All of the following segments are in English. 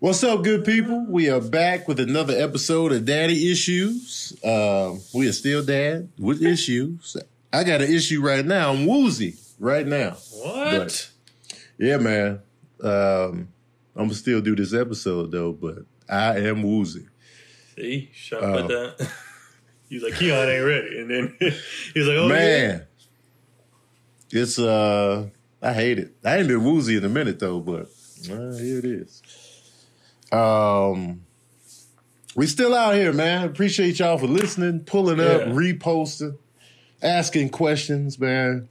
What's up, good people? We are back with another episode of Daddy Issues. Um, we are still dad with issues. I got an issue right now. I'm woozy right now. What? But, yeah, man. Um, I'm gonna still do this episode though, but I am woozy. See, shut up with that. He was like, Keon ain't ready. And then he's like, oh, man, yeah. it's uh, I hate it. I ain't been woozy in a minute though, but uh, here it is. Um, we still out here, man. Appreciate y'all for listening, pulling up, Yeah. reposting, asking questions, man.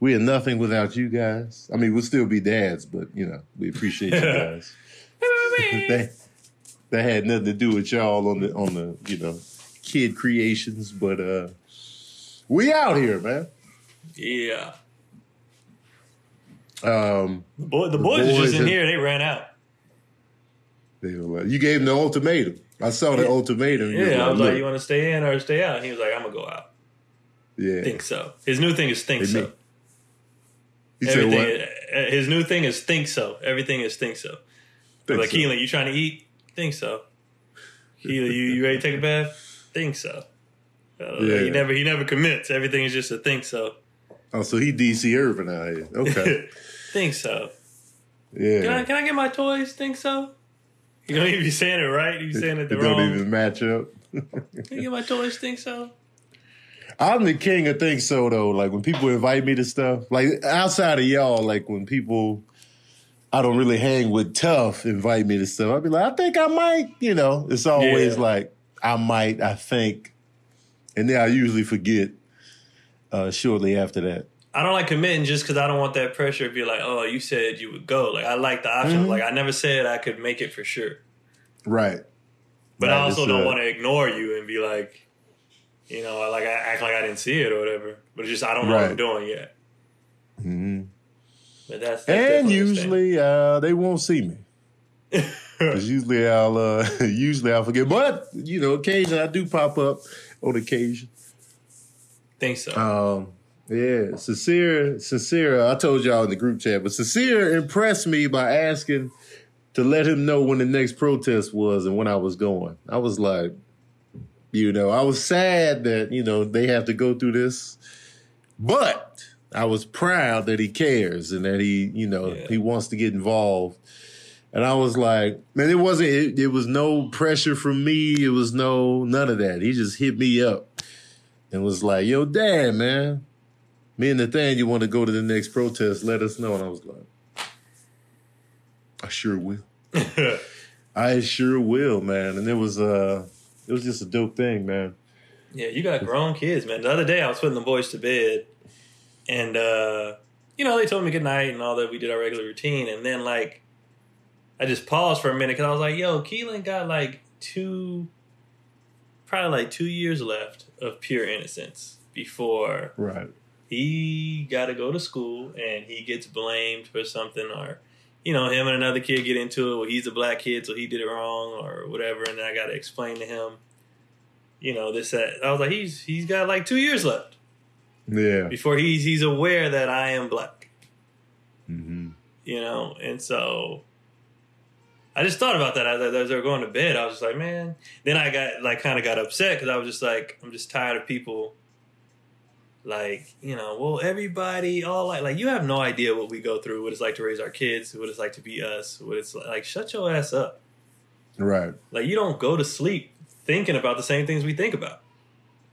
We are nothing without you guys. I mean, we'll still be dads, but you know, we appreciate you guys. that, had nothing to do with y'all on the on the you know kid creations, but uh we out here, man. Yeah. Um, The, boy, the The boys, are just in here. They ran out. They were like- you gave him the ultimatum. I saw the Yeah. ultimatum. You Yeah, I was like, you want to stay in or stay out? And he was like, I'm going to go out. yeah. Think so. His new thing is think so. He said Everything. what? uh, His new thing is think so. Everything is think so. Think like, so. Keelan, you trying to eat? Think so. Keelan, you, you ready to take a bath? Think so. Uh, Yeah. He never he never commits. Everything is just a think so. Oh, so he DC Irvin out here. Okay. think so. Can I, Yeah. can I get my toys? Think so? You don't even be saying it right. You saying it the It the don't even match up. Get my toys? Think so? I'm the king of think so though. Like when people invite me to stuff, like outside of y'all, like when people I don't really hang with tough invite me to stuff, I'd be like, I think I might, you know. It's always Yeah. like I might, I think. And then I usually forget uh shortly after that. I don't like committing just because I don't want that pressure to be like, oh, you said you would go. Like I like the option. Mhm. Like I never said I could make it for sure, Right. but Right, I also don't uh, want to ignore you and be like, you know, like I act like I didn't see it or whatever. But it's just I don't know what I'm doing yet. hmm But that's, that's And usually uh they won't see me. Cause usually I'll uh usually I'll forget. But you know, occasionally I do pop up on occasion. think so. Um, yeah, sincere, sincere. I told y'all in the group chat, but sincere impressed me by asking to let him know when the next protest was and when I was going. I was like, you know, I was sad that you know they have to go through this, but I was proud that he cares and that he, you know, Yeah. he wants to get involved. And I was like, man, it wasn't. It, it was no pressure from me. It was no none of that. He just hit me up and was like, "Yo, Dad, man, me and Nathaniel want to go to the next protest. Let us know." And I was like, "I sure will. I sure will, man." And it was uh, it was just a dope thing, man. Yeah, you got grown kids, man. The other day I was putting the boys to bed and uh you know, they told me good night and all that. We did our regular routine and then like I just paused for a minute cuz I was like, "Yo, Keelan got like two probably like 2 years left of pure innocence before Right. He got to go to school and he gets blamed for something or you know him and another kid get into it well he's a black kid so he did it wrong or whatever and i got to explain to him you know this that. I was like he's he's got like two years left. Yeah. before he's he's aware that i am black. Hmm you know and so i just thought about that as, as they were going to bed. I was just like man. Then i got like kind of got upset because i was just like i'm just tired of people like you know well everybody all like like you have no idea what we go through what it's like to raise our kids what it's like to be us what it's like shut your ass up Right. like you don't go to sleep thinking about the same things we think about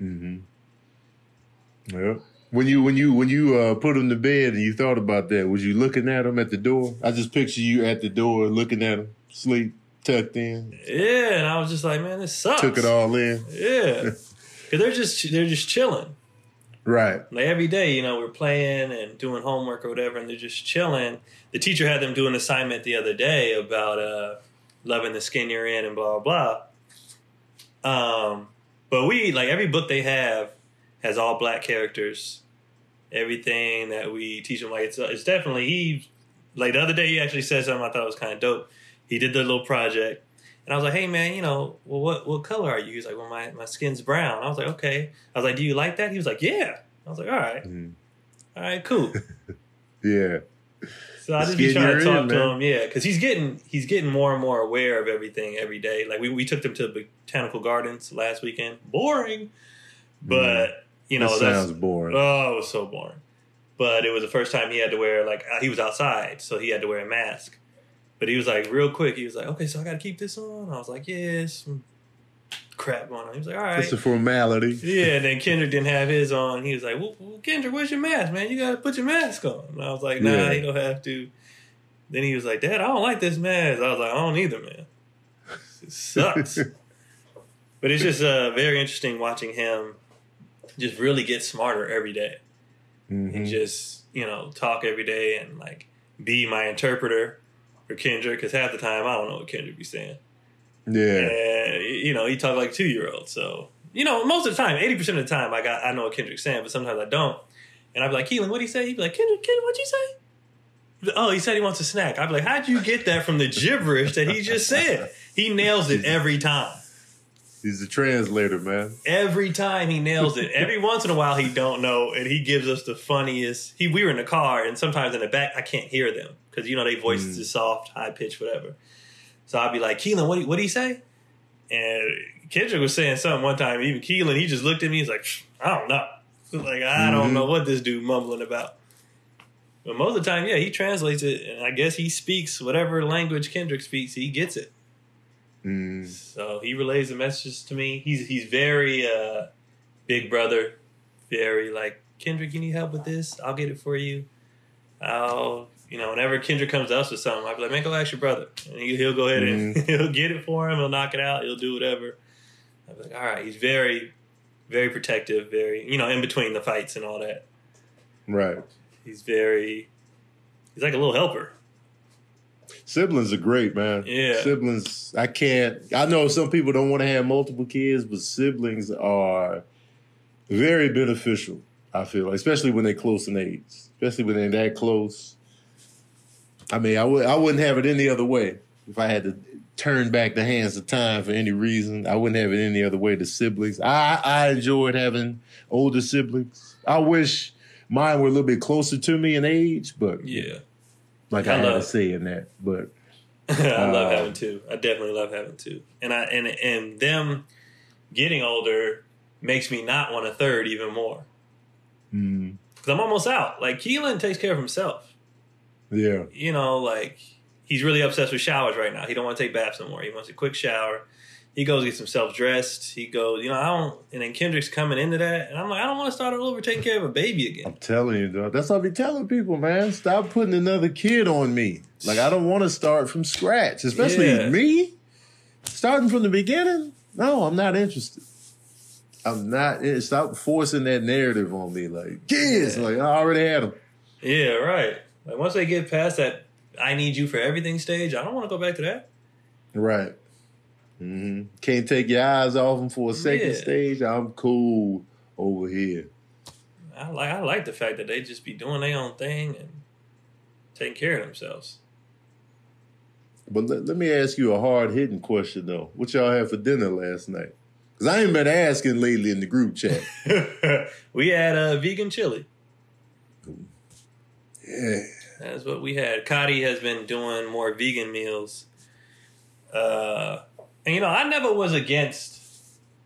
mm-hmm Yeah. When you when you when you uh, put him to bed and you thought about that, was you looking at him at the door? I just picture you at the door looking at him, sleep, tucked in, yeah and i was just like man this sucks took it all in. yeah because they're just they're just chilling Right. Like every day, you know, we're playing and doing homework or whatever, and they're just chilling. The teacher had them do an assignment the other day about uh, loving the skin you're in and blah blah blah. Um, but we like every book they have has all black characters. Everything that we teach them, like it's it's definitely he. Like the other day, he actually said something I thought was kind of dope. He did the little project, and I was like, "Hey man, you know, well, what what color are you?" He's like, "Well, my my skin's brown." I was like, "Okay." I was like, "Do you like that?" He was like, "Yeah." I was like, "All right, Mhm. all right, cool." Yeah. So I just be trying to talk in, to him, yeah, because he's getting he's getting more and more aware of everything every day. Like we, we took them to the botanical gardens last weekend. Boring, but mm. you know that sounds boring. Oh, it was so boring. But it was the first time he had to wear like uh, he was outside, so he had to wear a mask. But he was like real quick. He was like, "Okay, so I got to keep this on." I was like, "Yes." crap going on. He was like, "All right." It's a formality. Yeah. And then Kendrick didn't have his on. He was like, "Well, Kendrick, where's your mask, man? You got to put your mask on." And I was like, "Nah, yeah. you don't have to." Then he was like, "Dad, I don't like this mask." I was like, "I don't either, man. It sucks." but it's just uh, very interesting watching him just really get smarter every day. Mm-hmm. and just you know talk every day and like be my interpreter for Kendrick because half the time I don't know what Kendrick be saying. Yeah, and, you know he talk like two year old. So you know most of the time, eighty percent of the time I got I know what Kendrick's saying, but sometimes I don't. And I'd be like, Keelan, what do you say? He'd be like, Kendrick, Kendrick, what'd you say? Oh, he said he wants a snack. I'd be like, how'd you get that from the gibberish that he just said? He nails it every time. He's a translator, man. Every time he nails it. Every once in a while he don't know, and he gives us the funniest. He we were in the car, and sometimes in the back I can't hear them because you know they voices mm. is soft, high pitch, whatever. So I'd be like, Keelan, what do, what do you say? And Kendrick was saying something one time. Even Keelan, he just looked at me. And he's like, I don't know. Like I don't mm-hmm. know what this dude mumbling about. But most of the time, yeah, he translates it, and I guess he speaks whatever language Kendrick speaks. He gets it. Mm. So he relays the messages to me. He's he's very uh, big brother, very like Kendrick. You need help with this? I'll get it for you. I'll you know whenever Kendrick comes to us with something, I'll be like, man, go ask your brother, and he, will go ahead and mm-hmm. he'll get it for him. He'll knock it out. He'll do whatever. I'll be like, all right. He's very very protective. Very you know in between the fights and all that. Right. He's very. He's like a little helper. Siblings are great, man. Yeah. Siblings, I can't. I know some people don't want to have multiple kids, but siblings are very beneficial. I feel, like, especially when they're close in age, especially when they're that close. I mean, I would I wouldn't have it any other way if I had to turn back the hands of time for any reason. I wouldn't have it any other way. The siblings, I I enjoyed having older siblings. I wish mine were a little bit closer to me in age, but yeah, like I, I love, had to say in that, but I uh, love having two. I definitely love having two, and I and and them getting older makes me not want a third even more. Because mm. I'm almost out. Like Keelan takes care of himself. Yeah, you know, like he's really obsessed with showers right now. He don't want to take baths anymore. He wants a quick shower he goes gets himself dressed. He goes, you know, I don't. And then Kendrick's coming into that, and I'm like, I don't want to start all over taking care of a baby again. I'm telling you, dog. That's what I be telling people, man. Stop putting another kid on me. Like I don't want to start from scratch, especially yeah. me. Starting from the beginning, no, I'm not interested. I'm not. Eh, stop forcing that narrative on me. Like kids, yeah. like I already had them. Yeah, right. Like once they get past that, I need you for everything stage. I don't want to go back to that. Right. Mm-hmm. Can't take your eyes off them for a second yeah. stage. I'm cool over here. I like I like the fact that they just be doing their own thing and taking care of themselves. But let, let me ask you a hard hitting question though. What y'all had for dinner last night? Because I ain't been asking lately in the group chat. we had a uh, vegan chili. Yeah. That's what we had. Kadi has been doing more vegan meals. Uh, and you know, I never was against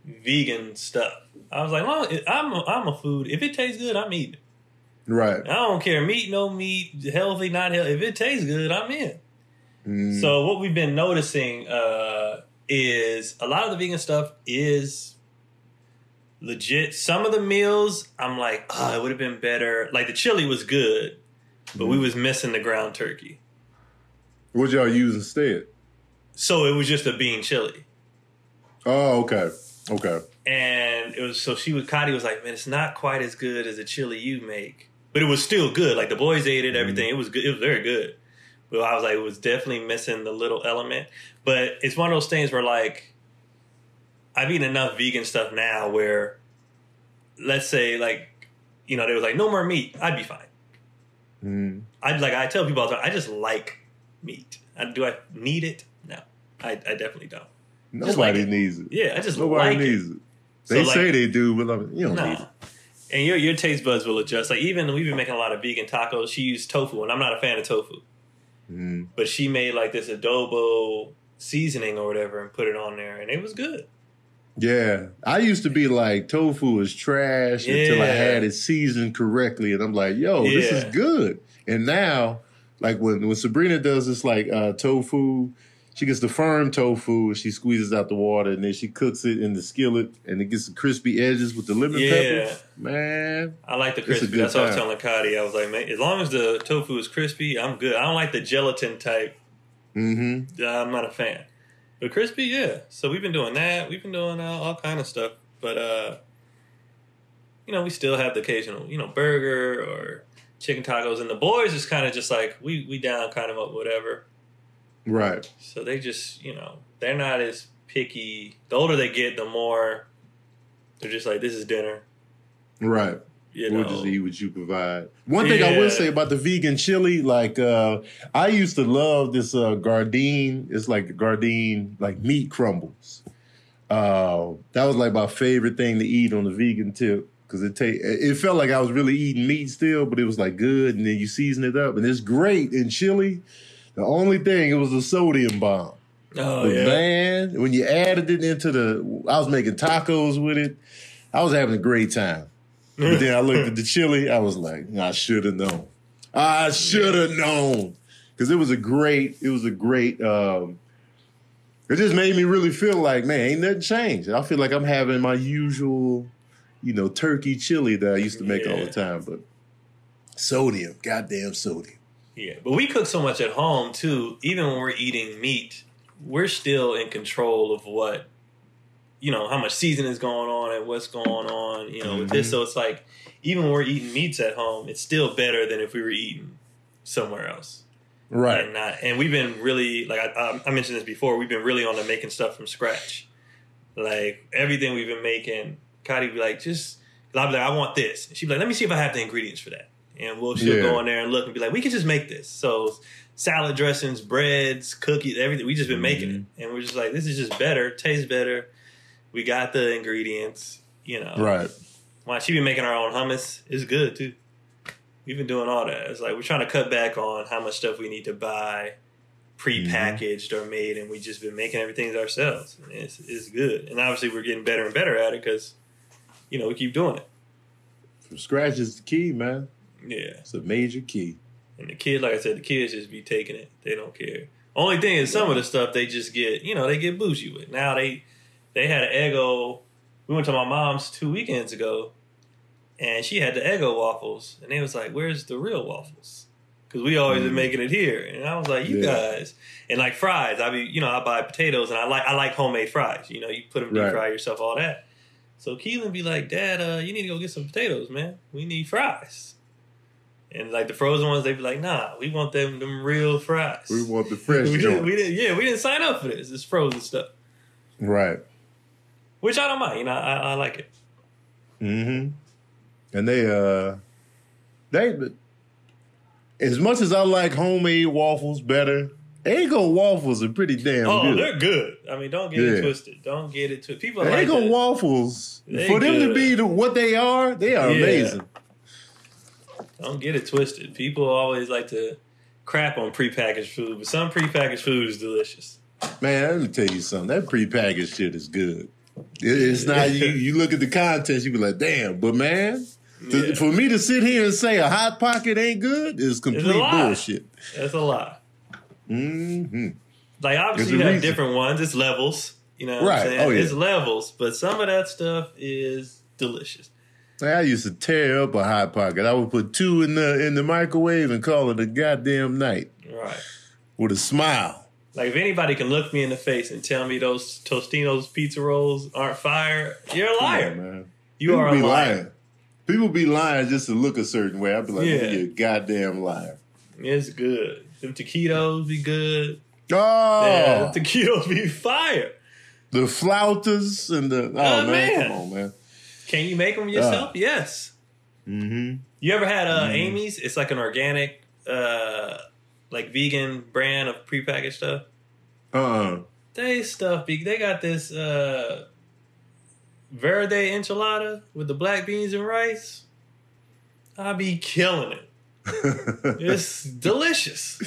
vegan stuff. I was like, well, I'm a, I'm a food. If it tastes good, I'm eating. Right. I don't care meat, no meat, healthy, not healthy. If it tastes good, I'm in. Mm. So what we've been noticing uh, is a lot of the vegan stuff is legit. Some of the meals, I'm like, oh, it would have been better. Like the chili was good, but we was missing the ground turkey. What y'all use instead? So it was just a bean chili. Oh, okay. Okay. And it was so she was Kadi was like, man, it's not quite as good as the chili you make, but it was still good. Like the boys ate it, everything. Mm-hmm. It was good. It was very good. But I was like, it was definitely missing the little element. But it's one of those things where like I've eaten enough vegan stuff now where, let's say like, you know, they was like, no more meat. I'd be fine. Mm. I'd like I tell people all the time, I just like meat. I, do I need it? I, I definitely don't. Nobody like needs it. Yeah, I just nobody like needs it. it. They so say they do, but like, you don't nah. need it. And your your taste buds will adjust. Like even we've been making a lot of vegan tacos. She used tofu, and I'm not a fan of tofu. Mm. but she made like this adobo seasoning or whatever and put it on there, and it was good. Yeah, I used to be like tofu is trash until I had it seasoned correctly, and I'm like, yo, this is good. And now, like when when Sabrina does this like uh, tofu, she gets the firm tofu and she squeezes out the water, and then she cooks it in the skillet, and it gets the crispy edges with the lemon Yeah. pepper. Man, I like the crispy. That's what I was telling Cody. I was like, man, as long as the tofu is crispy, I'm good. I don't like the gelatin type. mm-hmm. I'm not a fan. But crispy, yeah. So we've been doing that. We've been doing uh, all kind of stuff. But uh, you know, we still have the occasional, you know, burger or chicken tacos. And the boys is kind of just like we we down kind of whatever. right, So they just, you know, they're not as picky. The older they get, the more they're just like, this is dinner. right. You know, just eat what you provide. One thing I will say about the vegan chili, like uh I used to love this uh Gardein. It's like Gardein like meat crumbles. Uh that was like my favorite thing to eat on the vegan tip. Cause it take it felt like I was really eating meat still, but it was like good, and then you season it up, and it's great in chili. The only thing it was a sodium bomb. oh yeah, man, when you added it into the, I was making tacos with it. I was having a great time. But then I looked at the chili. I was like, I should have known. I should have known because it was a great. It was a great. Um, it just made me really feel like, man, ain't nothing changed. I feel like I'm having my usual, you know, turkey chili that I used to make all the time. But sodium, goddamn sodium. Yeah, but we cook so much at home too. Even when we're eating meat, we're still in control of what, you know, how much season is going on and what's going on. You know, with this, Mhm. so it's like even when we're eating meats at home, it's still better than if we were eating somewhere else. Right. And not, and we've been really like I, I mentioned this before. We've been really on to making stuff from scratch. Like everything we've been making, Cody be like, just I'll be like, I want this. And she'd be like, let me see if I have the ingredients for that. And we'll she'll Yeah. go in there and look and be like, we can just make this. So salad dressings, breads, cookies, everything. We just been making it, Mm-hmm. and we're just like, this is just better, tastes better. We got the ingredients, you know. Right. Why she be making our own hummus? It's good too. We've been doing all that. It's like we're trying to cut back on how much stuff we need to buy pre-packaged mm-hmm. or made, and we just been making everything ourselves. It's it's good, and obviously we're getting better and better at it because you know we keep doing it. From scratch is the key, man. Yeah, It's a major key. and the kid, like I said, the kids just be taking it. They don't care. Only thing is some of the stuff they just get, you know, they get bougie with. Now they they had an Eggo. We went to my mom's two weekends ago, and she had the Eggo waffles, and they was like, "Where's the real waffles?" Because we always been Mm. making it here, and I was like, "You Yeah. guys," and like fries. I be, you know, I buy potatoes, and I like I like homemade fries. You know, you put them deep Right. fry yourself, all that. So Keelan be like, "Dad, uh, you need to go get some potatoes, man. We need fries." And like the frozen ones, they be like, "Nah, we want them them real fries." We want the fresh we, didn't, we didn't, yeah, we didn't sign up for this. It's frozen stuff, Right. Which I don't mind. You know, I, I like it. Mm-hmm. And they uh they but as much as I like homemade waffles better, Eggo waffles are pretty damn good. oh, good. they're good. I mean, don't get Yeah. it twisted. Don't get it twisted. People like Eggo waffles They for them to be the, what they are, they are Yeah. amazing. Don't get it twisted. People always like to crap on prepackaged food, but some prepackaged food is delicious. Man, let me tell you something. That prepackaged shit is good. It- It's not you. You look at the contents, you be like, "Damn!" But man, to- Yeah. for me to sit here and say a hot pocket ain't good is complete bullshit. That's a lot. hmm Like obviously you have reason. different ones. It's levels. You know what Right. I'm saying? Oh, yeah. It's levels, but some of that stuff is delicious. I used to tear up a hot pocket. I would put two in the in the microwave and call it a goddamn night Right. with a smile. Like if anybody can look me in the face and tell me those Totino's pizza rolls aren't fire, you're a liar. on, man. you People are a liar. lying. People be lying just to look a certain way. I'd be like, Yeah. "You're a goddamn liar." It's good. Them taquitos be good. Oh, Yeah, the taquitos be fire. the flautas and the oh, Oh, man, man. come on, man. Can you make them yourself? yes. Mm-hmm. You ever had uh, Mhm. Amy's? It's like an organic, uh, like vegan brand of prepackaged stuff. Uh-uh. They stuff they got this uh verde enchilada with the black beans and rice. I be killing it. It's delicious.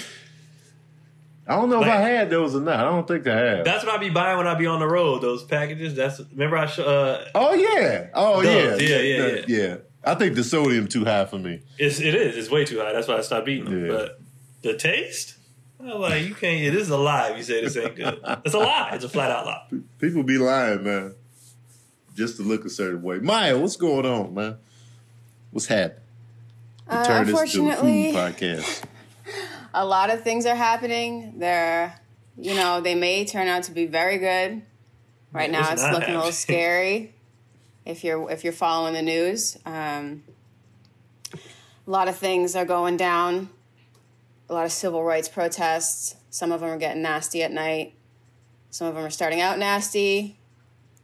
I don't know Like- if I had those or not. I don't think I have. That's what I be buying when I be on the road. Those packages. That's remember I sh- uh, oh yeah. Oh Those, yeah. yeah, yeah, Uh, yeah. I think the sodium too high for me. it's it is it's way too high. That's why I stopped eating them. Yeah. But the taste, I'm like you can't. It is a lie. You say this ain't good. It's a lie. It's a flat out lie. People be lying, man. Just to look a certain way. Maya, what's going on, man? What's happening? Uh, Turn this to a food podcast. a lot of things are happening. They're, you know, they may turn out to be very good. Right Yeah, now, it's it's not looking a little scary. If you're if you're following the news, um, a lot of things are going down. A lot of civil rights protests. Some of them are getting nasty at night. Some of them are starting out nasty,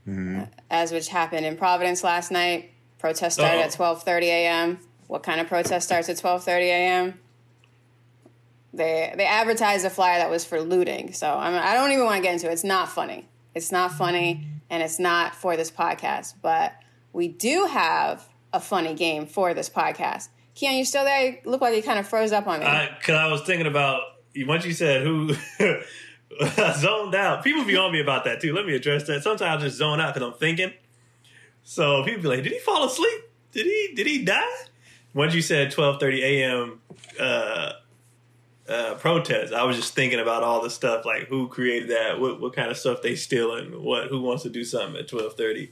Mm-hmm. as which happened in Providence last night. Protest started Uh-oh. at twelve thirty a.m. What kind of protest starts at twelve thirty a.m.? They they advertised a flyer that was for looting. So I'm, I don't even want to get into it. It's not funny. It's not funny, and it's not for this podcast. But we do have a funny game for this podcast. Keon, you still there? You look like you kind of froze up on me. Because I, was thinking about once you said who zoned out. People be on me about that too. Let me address that. Sometimes I just zone out because I'm thinking. So people be like, "Did he fall asleep? Did he? Did he die?" Once you said 12:30 a.m. Uh, uh, protest, I was just thinking about all the stuff like who created that, what what kind of stuff they stealing, what who wants to do something at 12:30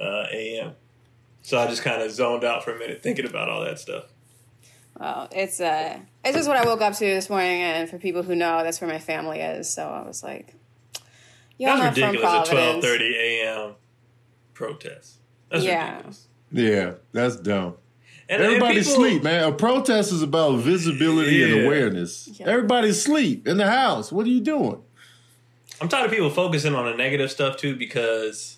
uh, a.m. So I just kind of zoned out for a minute thinking about all that stuff. Well, it's uh, it's just what I woke up to this morning, and for people who know, that's where my family is. So I was like, "Y'all That's not from ridiculous. A twelve Providence." thirty a.m. protest. That's Yeah. ridiculous. Yeah, that's dumb. And, and Everybody people- sleep, man. A protest is about visibility and awareness. Yeah. Everybody sleep in the house. What are you doing? I'm tired of people focusing on the negative stuff too, because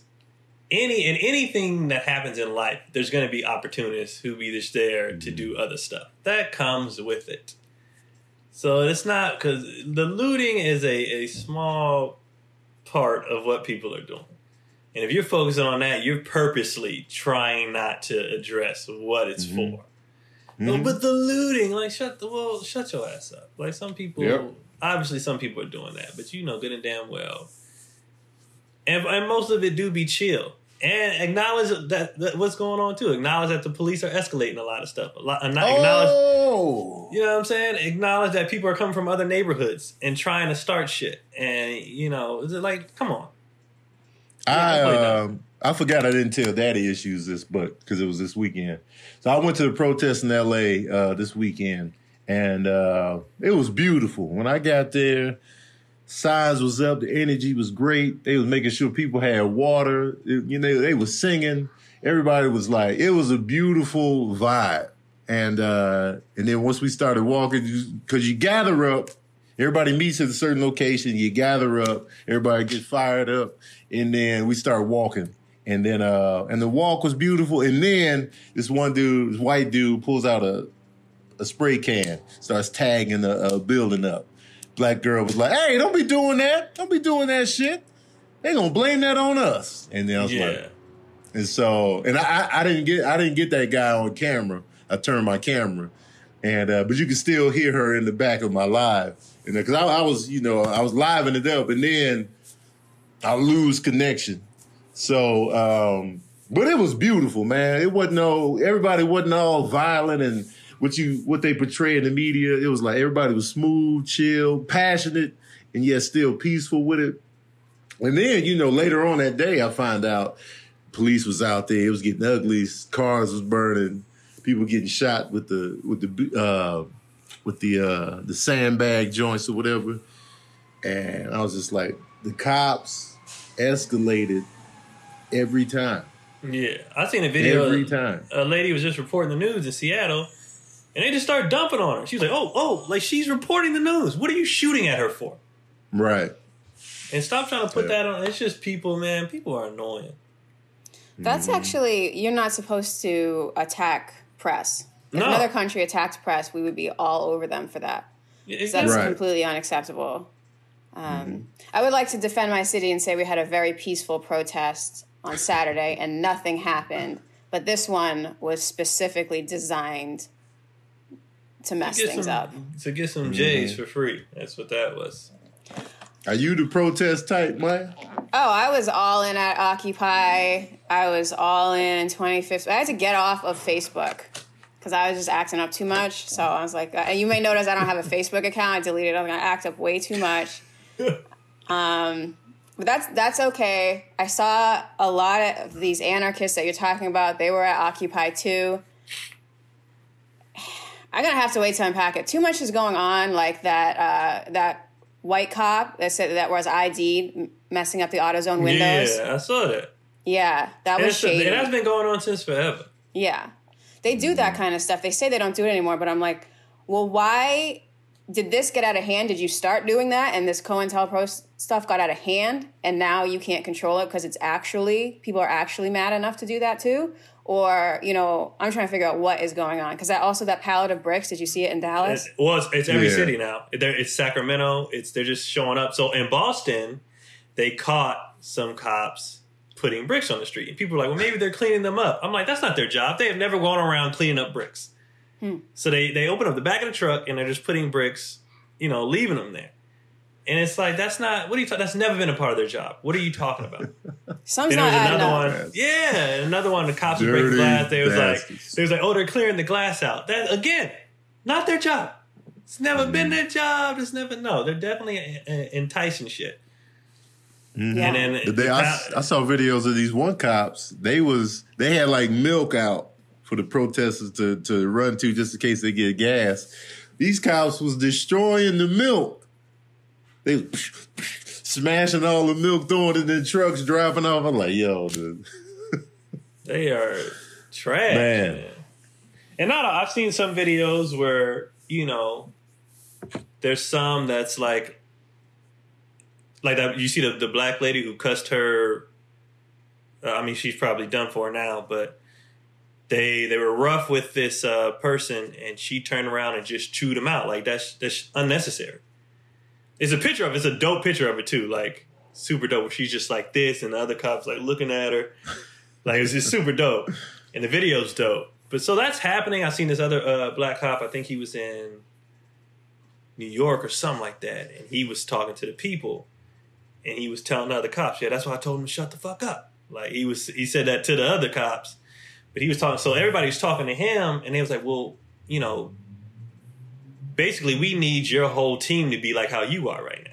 any and anything that happens in life, there's going to be opportunists who be just there to do other stuff. That comes with it. So it's not because the looting is a, a small part of what people are doing. And if you're focusing on that, you're purposely trying not to address what it's Mhm. for. Oh, but the looting, like shut the well, shut your ass up. Like some people, Yep. obviously, some people are doing that, but you know good and damn well. And, and most of it do be chill and acknowledge that, that what's going on too. Acknowledge that the police are escalating a lot of stuff. A lot, and not acknowledge, Oh, you know what I'm saying? Acknowledge that people are coming from other neighborhoods and trying to start shit. And you know, it's like, come on. I um, I forgot I didn't tell Daddy issues this, but because it was this weekend. So I went to the protest in L.A. Uh, this weekend, and uh, it was beautiful. When I got there, signs was up, the energy was great. They was making sure people had water. It- you know, they was singing. Everybody was like, it was a beautiful vibe. And uh, and then once we started walking, because you gather up, everybody meets at a certain location. You gather up, everybody gets fired up, and then we start walking. And then uh, and the walk was beautiful. And then this one dude, this white dude, pulls out a a spray can, starts tagging a, a building up. Black girl was like, "Hey, don't be doing that! Don't be doing that shit! They gonna blame that on us." And then I was Yeah. like, and so, and I, I, didn't get, I didn't get that guy on camera. I turned my camera, and uh, but you can still hear her in the back of my live, and because I, I was, you know, I was living it up, and then I lose connection. So, um, but it was beautiful, man. It wasn't no, everybody wasn't all violent and what you what they portray in the media. It was like everybody was smooth, chill, passionate, and yet still peaceful with it. And then, you know, later on that day, I find out police was out there. It was getting ugly. Cars was burning. People getting shot with the with the uh, with the uh, the sandbag joints or whatever. And I was just like, the cops escalated every time. Yeah. I seen a video. Every time. a lady was just reporting the news in Seattle, and they just started dumping on her. She was like, "Oh, oh, like she's reporting the news. What are you shooting at her for?" Right. And stop trying to put Yeah. that on. It's just people, man. People are annoying. That's actually you're not supposed to attack press. If No. another country attacked press, we would be all over them for that. It's That's Right. completely unacceptable. Um, I would like to defend my city and say we had a very peaceful protest on Saturday and nothing happened. But this one was specifically designed to mess get things some, up. to get some J's for free. That's what that was. Are you the protest type, Maya? Oh, I was all in at Occupy. I was all in in 2015. I had to get off of Facebook because I was just acting up too much. So I was like, uh, you may notice I don't have a Facebook account. I deleted it. I'm gonna act up way too much. um, but that's that's okay. I saw a lot of these anarchists that you're talking about. They were at Occupy too. I'm gonna have to wait to unpack it. Too much is going on, like that uh, that white cop that said that was ID messing up the AutoZone windows. Yeah, I saw that. Yeah, that And was shady. It has been going on since forever. Yeah. They do that kind of stuff. They say they don't do it anymore, but I'm like, well, why did this get out of hand? Did you start doing that and this COINTELPRO stuff got out of hand and now you can't control it because it's actually, people are actually mad enough to do that too? Or, you know, I'm trying to figure out what is going on. Because that also, that pallet of bricks, did you see it in Dallas? It's, well, it's, it's every Yeah. city now. They're, it's Sacramento. It's they're just showing up. So in Boston, they caught some cops putting bricks on the street, and people are like, "Well, maybe they're cleaning them up." I'm like, "That's not their job. They have never gone around cleaning up bricks." So they they open up the back of the truck and they're just putting bricks, you know, leaving them there. And it's like that's not what are you talking? That's never been a part of their job. What are you talking about? Some's not adding another up. one. Yeah, another one. The cops would break the glass. They was like, they was like, oh, they're clearing the glass out. That again, not their job. It's never been their job. It's never no. They're definitely uh, uh, enticing shit. Yeah. And then But they, I, I saw videos of these one cops. They was they had like milk out for the protesters to to run to just in case they get gas. These cops was destroying the milk. They was smashing all the milk, throwing it in trucks, driving off. I'm like, yo, dude. They are trash, Man. man. And not, I've seen some videos where you know, there's some that's like, like that. You see the the black lady who cussed her. Uh, I mean, she's probably done for now, but they they were rough with this uh, person, and she turned around and just chewed him out. Like that's that's unnecessary. It's a picture of it's a dope picture of it too, like super dope. She's just like this, and the other cops like looking at her. Like it's just super dope, and the video's dope. But so that's happening. I've seen this other uh, black cop. I think he was in New York or something like that, and he was talking to the people, and he was telling the other cops, "Yeah, that's why I told him to shut the fuck up." Like he was, he said that to the other cops, but he was talking. So everybody was talking to him, and they was like, "Well, you know, basically, we need your whole team to be like how you are right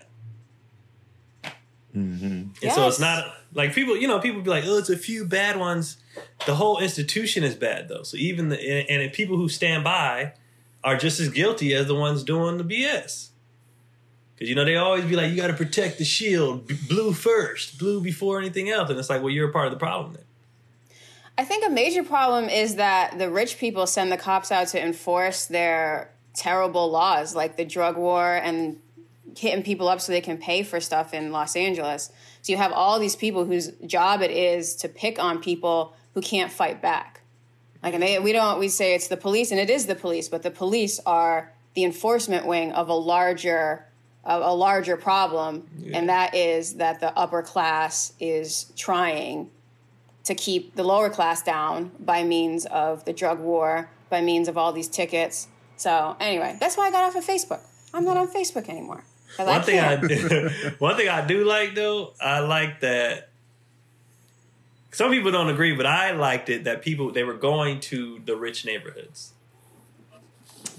now." Mm-hmm. And so it's not like people, you know, people be like, oh, it's a few bad ones. The whole institution is bad though. So even the and, and people who stand by are just as guilty as the ones doing the BS. Because you know they always be like, you got to protect the shield, blue first, blue before anything else, and it's like, well, you're a part of the problem then. I think a major problem is that the rich people send the cops out to enforce their terrible laws, like the drug war and hitting people up so they can pay for stuff in Los Angeles. So you have all these people whose job it is to pick on people who can't fight back. Like, and they, we don't, we say it's the police, and it is the police, but the police are the enforcement wing of a larger, a, a larger problem, and that is that the upper class is trying to keep the lower class down by means of the drug war, by means of all these tickets. So anyway, that's why I got off of Facebook. I'm not on Facebook anymore. One thing I can't. one thing I do like though, I like that. Some people don't agree, but I liked it that people they were going to the rich neighborhoods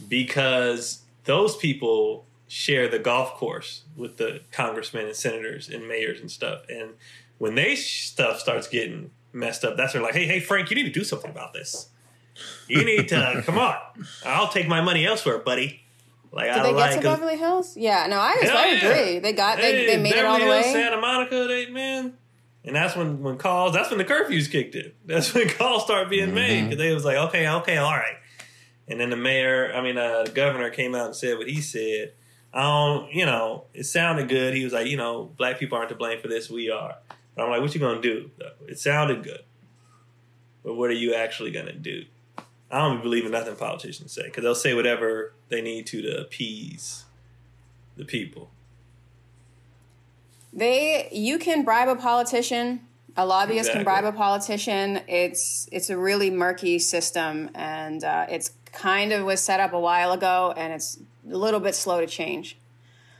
because those people share the golf course with the congressmen and senators and mayors and stuff. And when they stuff starts getting messed up, that's when they're like, hey, hey, Frank, you need to do something about this. You need to come on. I'll take my money elsewhere, buddy. Like Did I they like it. They get to 'cause- Beverly Hills? Yeah, no, I, Hell I yeah. agree. They got they, Hey, they made it all the Beverly Hills, way. Santa Monica, they man, and that's when when calls. That's when the curfews kicked in. That's when calls start being Mm-hmm. made because they was like, okay, okay, all right. And then the mayor, I mean, uh, the governor came out and said what he said. I don't, you know, it sounded good. He was like, you know, black people aren't to blame for this. We are. But I'm like, what you gonna do? Though? It sounded good, but what are you actually gonna do? I don't believe in nothing politicians say because they'll say whatever they need to to appease the people. They you can bribe a politician. A lobbyist can bribe a politician. It's it's a really murky system, and uh, it's kind of was set up a while ago, and it's a little bit slow to change.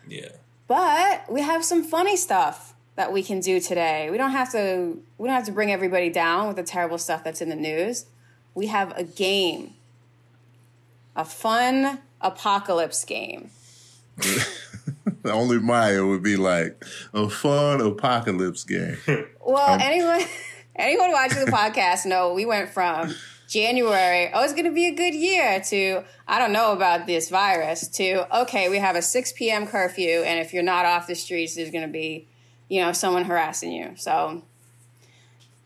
Yeah. But we have some funny stuff that we can do today. We don't have to we don't have to bring everybody down with the terrible stuff that's in the news. We have a game. A fun apocalypse game. Only Maya would be like a fun apocalypse game. Well, um, anyone anyone watching the podcast know we went from January, oh, it's going to be a good year, to I don't know about this virus, to okay, we have a 6 p.m. curfew, and if you're not off the streets, there's going to be, you know, someone harassing you. So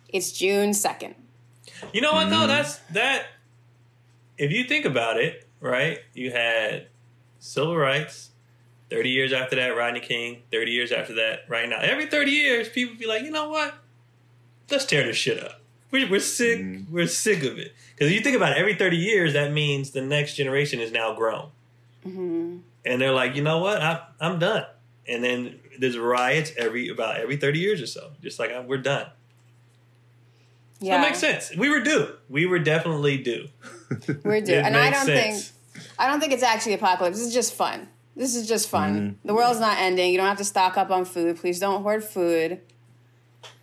it's June 2nd. You know what though? That's that. If you think about it, right? You had civil rights. Thirty years after that, Rodney King. Thirty years after that, right now. Every thirty years, people be like, you know what? Let's tear this shit up. We, we're sick. Mm-hmm. We're sick of it. Because if you think about it, every thirty years, that means the next generation is now grown, mm-hmm. and they're like, you know what? I, I'm done. And then there's riots every about every thirty years or so. Just like uh, we're done. So Yeah, it makes sense. We were due. We were definitely due. we're due, and I don't sense. think I don't think it's actually apocalypse. This is just fun. This is just fun. Mm-hmm. The world's not ending. You don't have to stock up on food. Please don't hoard food.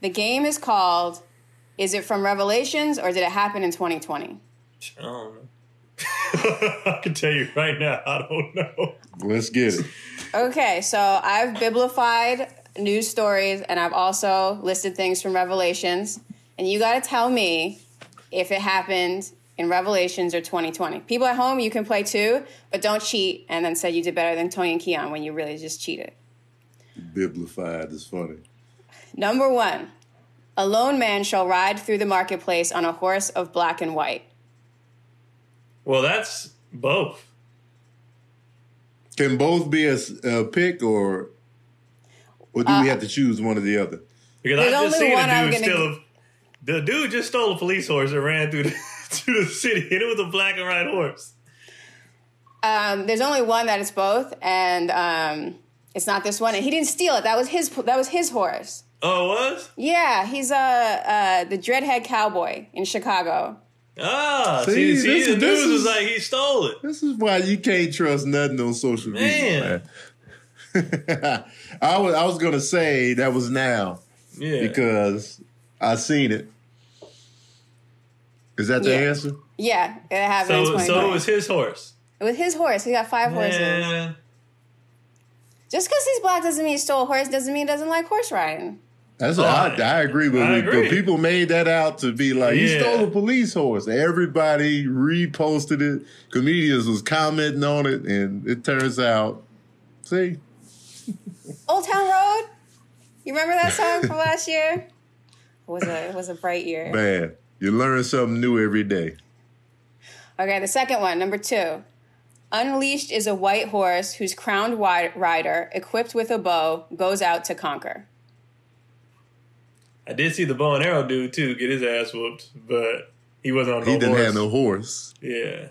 The game is called. Is it from Revelations or did it happen in 2020? I don't know. I can tell you right now, I don't know. Let's get it. Okay, so I've biblified news stories and I've also listed things from Revelations. And you got to tell me if it happened in Revelations or 2020. People at home, you can play too, but don't cheat and then say you did better than Tony and Keon when you really just cheated. Biblified is funny. Number one, a lone man shall ride through the marketplace on a horse of black and white. Well, that's both. Can both be a pick or or do we have to choose one or the other? Because There's I just only seen one a I'm dude gonna steal. a- The dude just stole a police horse and ran through the, through the city, and it was a black and white horse. Um, there's only one that is both, and um, it's not this one. And he didn't steal it. That was his. That was his horse. Oh, it was? Yeah, he's uh, uh the dreadhead cowboy in Chicago. Ah, See, see, see, this the is- news this was like he stole it. This is why you can't trust nothing on social media. Man. Man. I was I was gonna say that was now Yeah. because I seen it. Is that the Yeah. answer? Yeah, it happened so, 2020. so it was his horse. It was his horse. He got five horses. Man. Just because he's black doesn't mean he stole a horse. Doesn't mean he doesn't like horse riding. That's Oh, I, I agree with I it, agree. but people made that out to be like he Yeah. stole a police horse. Everybody reposted it. Comedians was commenting on it, and it turns out, see, Old Town Road. You remember that song from last year? It was a it was a bright year. man, you learn something new every day. Okay, the second one, number two. Unleashed is a white horse whose crowned rider, equipped with a bow, goes out to conquer. I did see the bow and arrow dude too get his ass whooped, but he wasn't on no He didn't horse. have no horse. Yeah.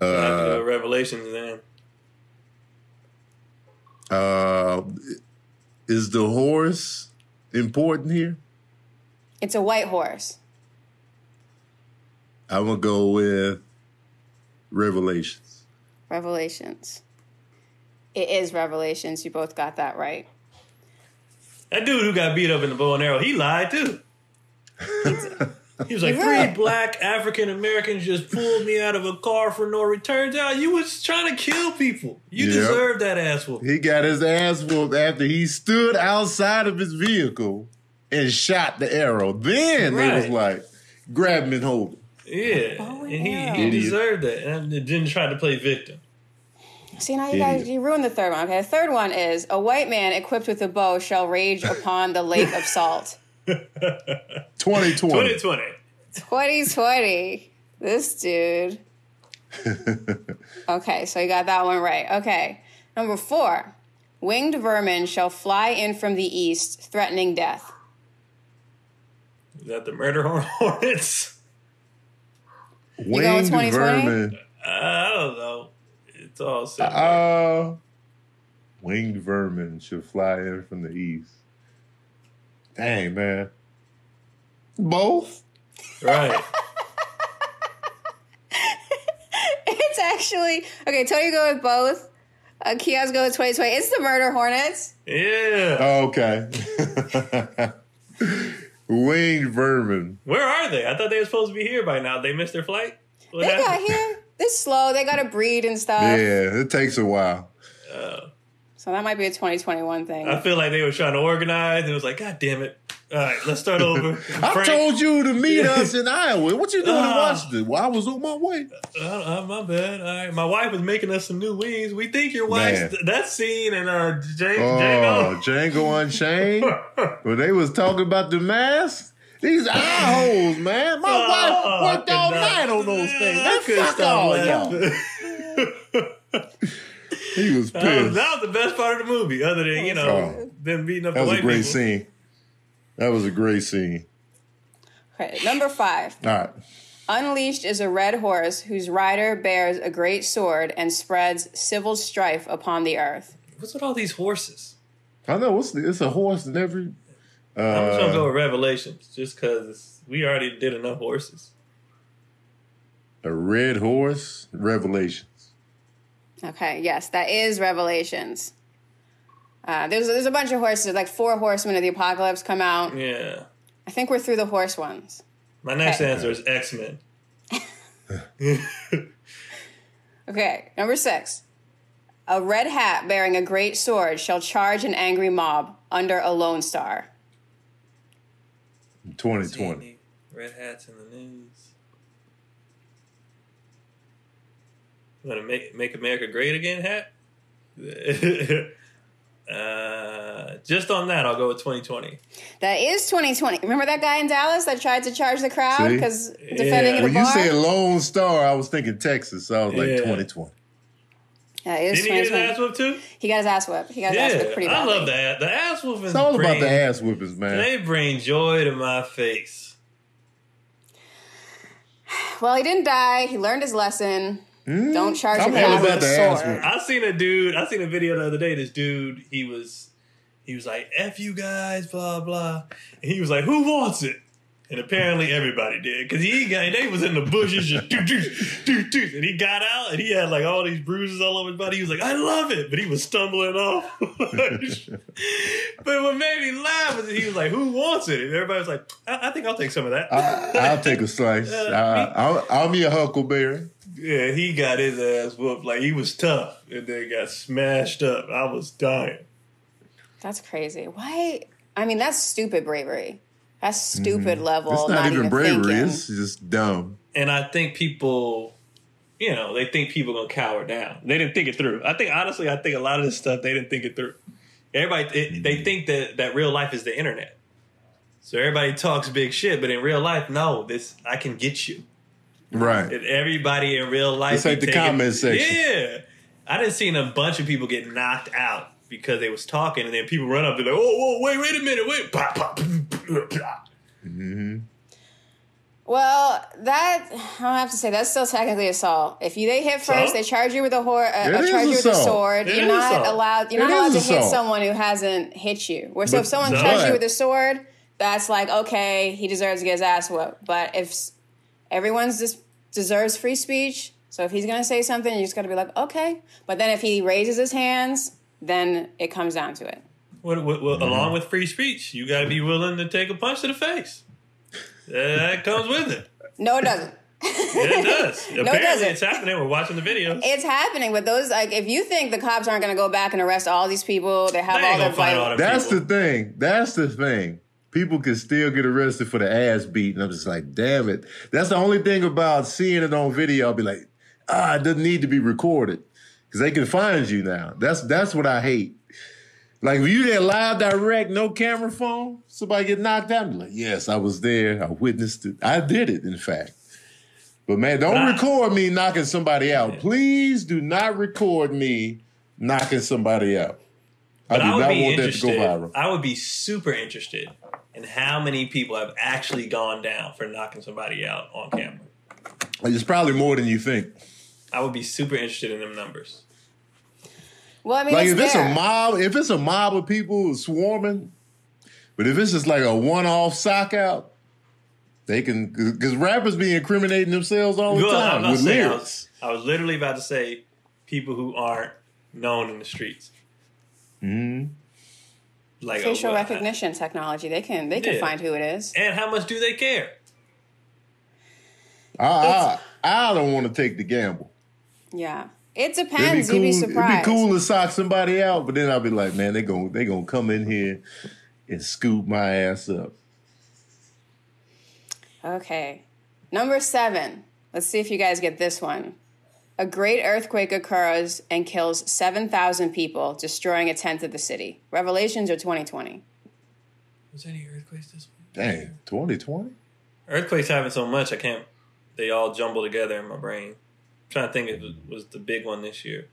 After Uh, the revelations, then uh, is the horse important here? It's a white horse. I'm gonna go with Revelations. Revelations. It is Revelations. You both got that right. That dude who got beat up in the bow and arrow, he lied too. He was like, He three black African Americans just pulled me out of a car for no return. Turns out you was trying to kill people. You Yep. deserve that ass whoop. He got his ass whooped after he stood outside of his vehicle and shot the arrow. Then they was like, grab him and hold him. Yeah, Bow and and he, arrow. he deserved that, and didn't try to play victim. See, now you guys, you ruined the third one. Okay, the third one is a white man equipped with a bow shall rage upon the lake of salt. 2020. 2020. 2020. This dude. Okay, so you got that one right. Okay. Number four. Winged vermin shall fly in from the east, threatening death. Is that the murder hornets? going with Winged 2020? vermin. Uh, I don't know. It's all set. Uh, winged vermin should fly in from the east. Dang, man. Both? right. It's actually okay. Tony go with both. Uh, Kiosco 2020. It's the Murder Hornets. Yeah. Oh, okay. Winged vermin. Where are they? I thought they were supposed to be here by now. They missed their flight. What They got here. They're slow. They got to breed and stuff. Yeah, it takes a while. So that might be a 2021 thing. I feel like they were trying to organize. and It was like, God damn it! All right, let's start over. I Frank- told you to meet us in Iowa. What you doing in Ah. Washington? Well, I was on my way. Uh, uh, my bad. All right. My wife was making us some new wings. We think your wife's Man. that scene and uh J- Oh, Django. Django Unchained. when they was talking about the mask. These eye holes, man. My Oh, wife worked I all night on those things. I Man, couldn't fuck stop all y'all. He was That was, pissed. that was the best part of the movie, other than you know Oh. them beating up That the was a white great people. scene. That was a great scene. Okay, number five. All right. Unleashed is a red horse whose rider bears a great sword and spreads civil strife upon the earth. What's with all these horses? I know it's, it's a horse in every. Uh, I'm just gonna go with Revelations, just because we already did enough horses. a red horse. Revelations. Okay, yes, that is Revelations. Uh, there's there's a bunch of horses, like four horsemen of the apocalypse come out. Yeah. I think we're through the horse ones. My next Okay. answer is X Men. Okay, number six. A red hat bearing a great sword shall charge an angry mob under a lone star. 2020. Red hats in the news. You want to make make America great again hat? uh, just on that, I'll go with 2020. That is 2020. Remember that guy in Dallas that tried to charge the crowd because defending Yeah. in When the you bar? said Lone Star, I was thinking Texas. So I was like Yeah. 2020. That is Didn't he get his 2020. ass whooped too? He got his ass whipped. He got his ass whipped pretty I love that. The ass whooping. It's all about the ass whippings, man. They bring joy to my face. Well, he didn't die. He learned his lesson. Mm-hmm. Don't charge I'm a all about with a the ass sword. I seen a dude. I seen a video the other day. This dude, he was, he was like, "F you guys," blah blah. And he was like, "Who wants it?" And apparently everybody did because he got. They was in the bushes just do do do do, and he got out and he had like all these bruises all over his body. He was like, "I love it," but he was stumbling off. but what made me laugh is he was like, "Who wants it?" And everybody was like, "I, I think I'll take some of that." I, I'll take a slice. Uh, I, I'll, I'll be a Huckleberry. Yeah, he got his ass whooped. Like he was tough, and then got smashed up. I was dying. That's crazy. Why? I mean, that's stupid bravery. That's stupid level. Mm-hmm. It's not, even bravery. thinking. It's just dumb. And I think people, you know, they think people gonna cower down. They didn't think it through. I think honestly, I think a lot of this stuff they didn't think it through. Everybody, it, they think that that real life is the internet. So everybody talks big shit, but in real life, no. This I can get you. Right. And everybody in real life, It's like the taking- comment section. Yeah, I didn't seen a bunch of people get knocked out because they was talking, and then people run up. They're like, "Oh, whoa, wait, wait a minute, wait!" Pop, pop, pop. Well, that I don't have to say that's still technically assault. If you they hit first, Assault? they charge you with a hor- uh, charge you with a sword. It you're not assault. allowed. You're It not allowed to is hit someone who hasn't hit you. Where so But- if someone charges you with a sword, that's like okay, he deserves to get his ass whooped. But if everyone's just deserves free speech, so if he's gonna say something, you just gotta be like okay. But then if he raises his hands, then it comes down to it. What, what, Mm-hmm. Along with free speech, you got to be willing to take a punch to the face. that comes with it. No, it doesn't. Yeah, it does. Apparently, doesn't. it's happening. We're watching the video. It's happening, but those like if you think the cops aren't going to go back and arrest all these people, they have They all their gonna vital. all That's people. the thing. That's the thing. People can still get arrested for the ass beat, and I'm just like, damn it. That's the only thing about seeing it on video. I'll be like, ah, it doesn't need to be recorded because they can find you now. That's that's what I hate. Like if you there live direct, no camera phone, somebody get knocked out. I'm like, yes, I was there. I witnessed it. I did it, in fact. But man, don't Nah. record me knocking somebody out. Please do not record me knocking somebody out. I do I would not be want that to go viral. I would be super interested in how many people have actually gone down for knocking somebody out on camera. It's probably more than you think. I would be super interested in them numbers. Well, I mean, Like it's if it's there. a mob, if it's a mob of people swarming, but if it's just like a one-off sock out, they can because rappers be incriminating themselves all the Well, I'm time with saying- I lyrics. was, I was literally about to say people who aren't known in the streets. hmm Like Facial uh, recognition technology. They can they can Yeah. find who it is. And how much do they care? I, I I don't want to take the gamble. Yeah. It It'd be depends. cool. You'd be surprised. It'd be cool to sock somebody out, but then I'll be like, man, they're gonna they gonna come in here and scoop my ass up. Okay. Number seven. Let's see if you guys get this one. A great earthquake occurs and kills 7,000 people, destroying a tenth of the city. Revelations or 2020? Was any earthquakes this week? Dang, 2020? Earthquakes happen so much I can't. They all jumble together in my brain. I'm trying to think if it was the big one this year.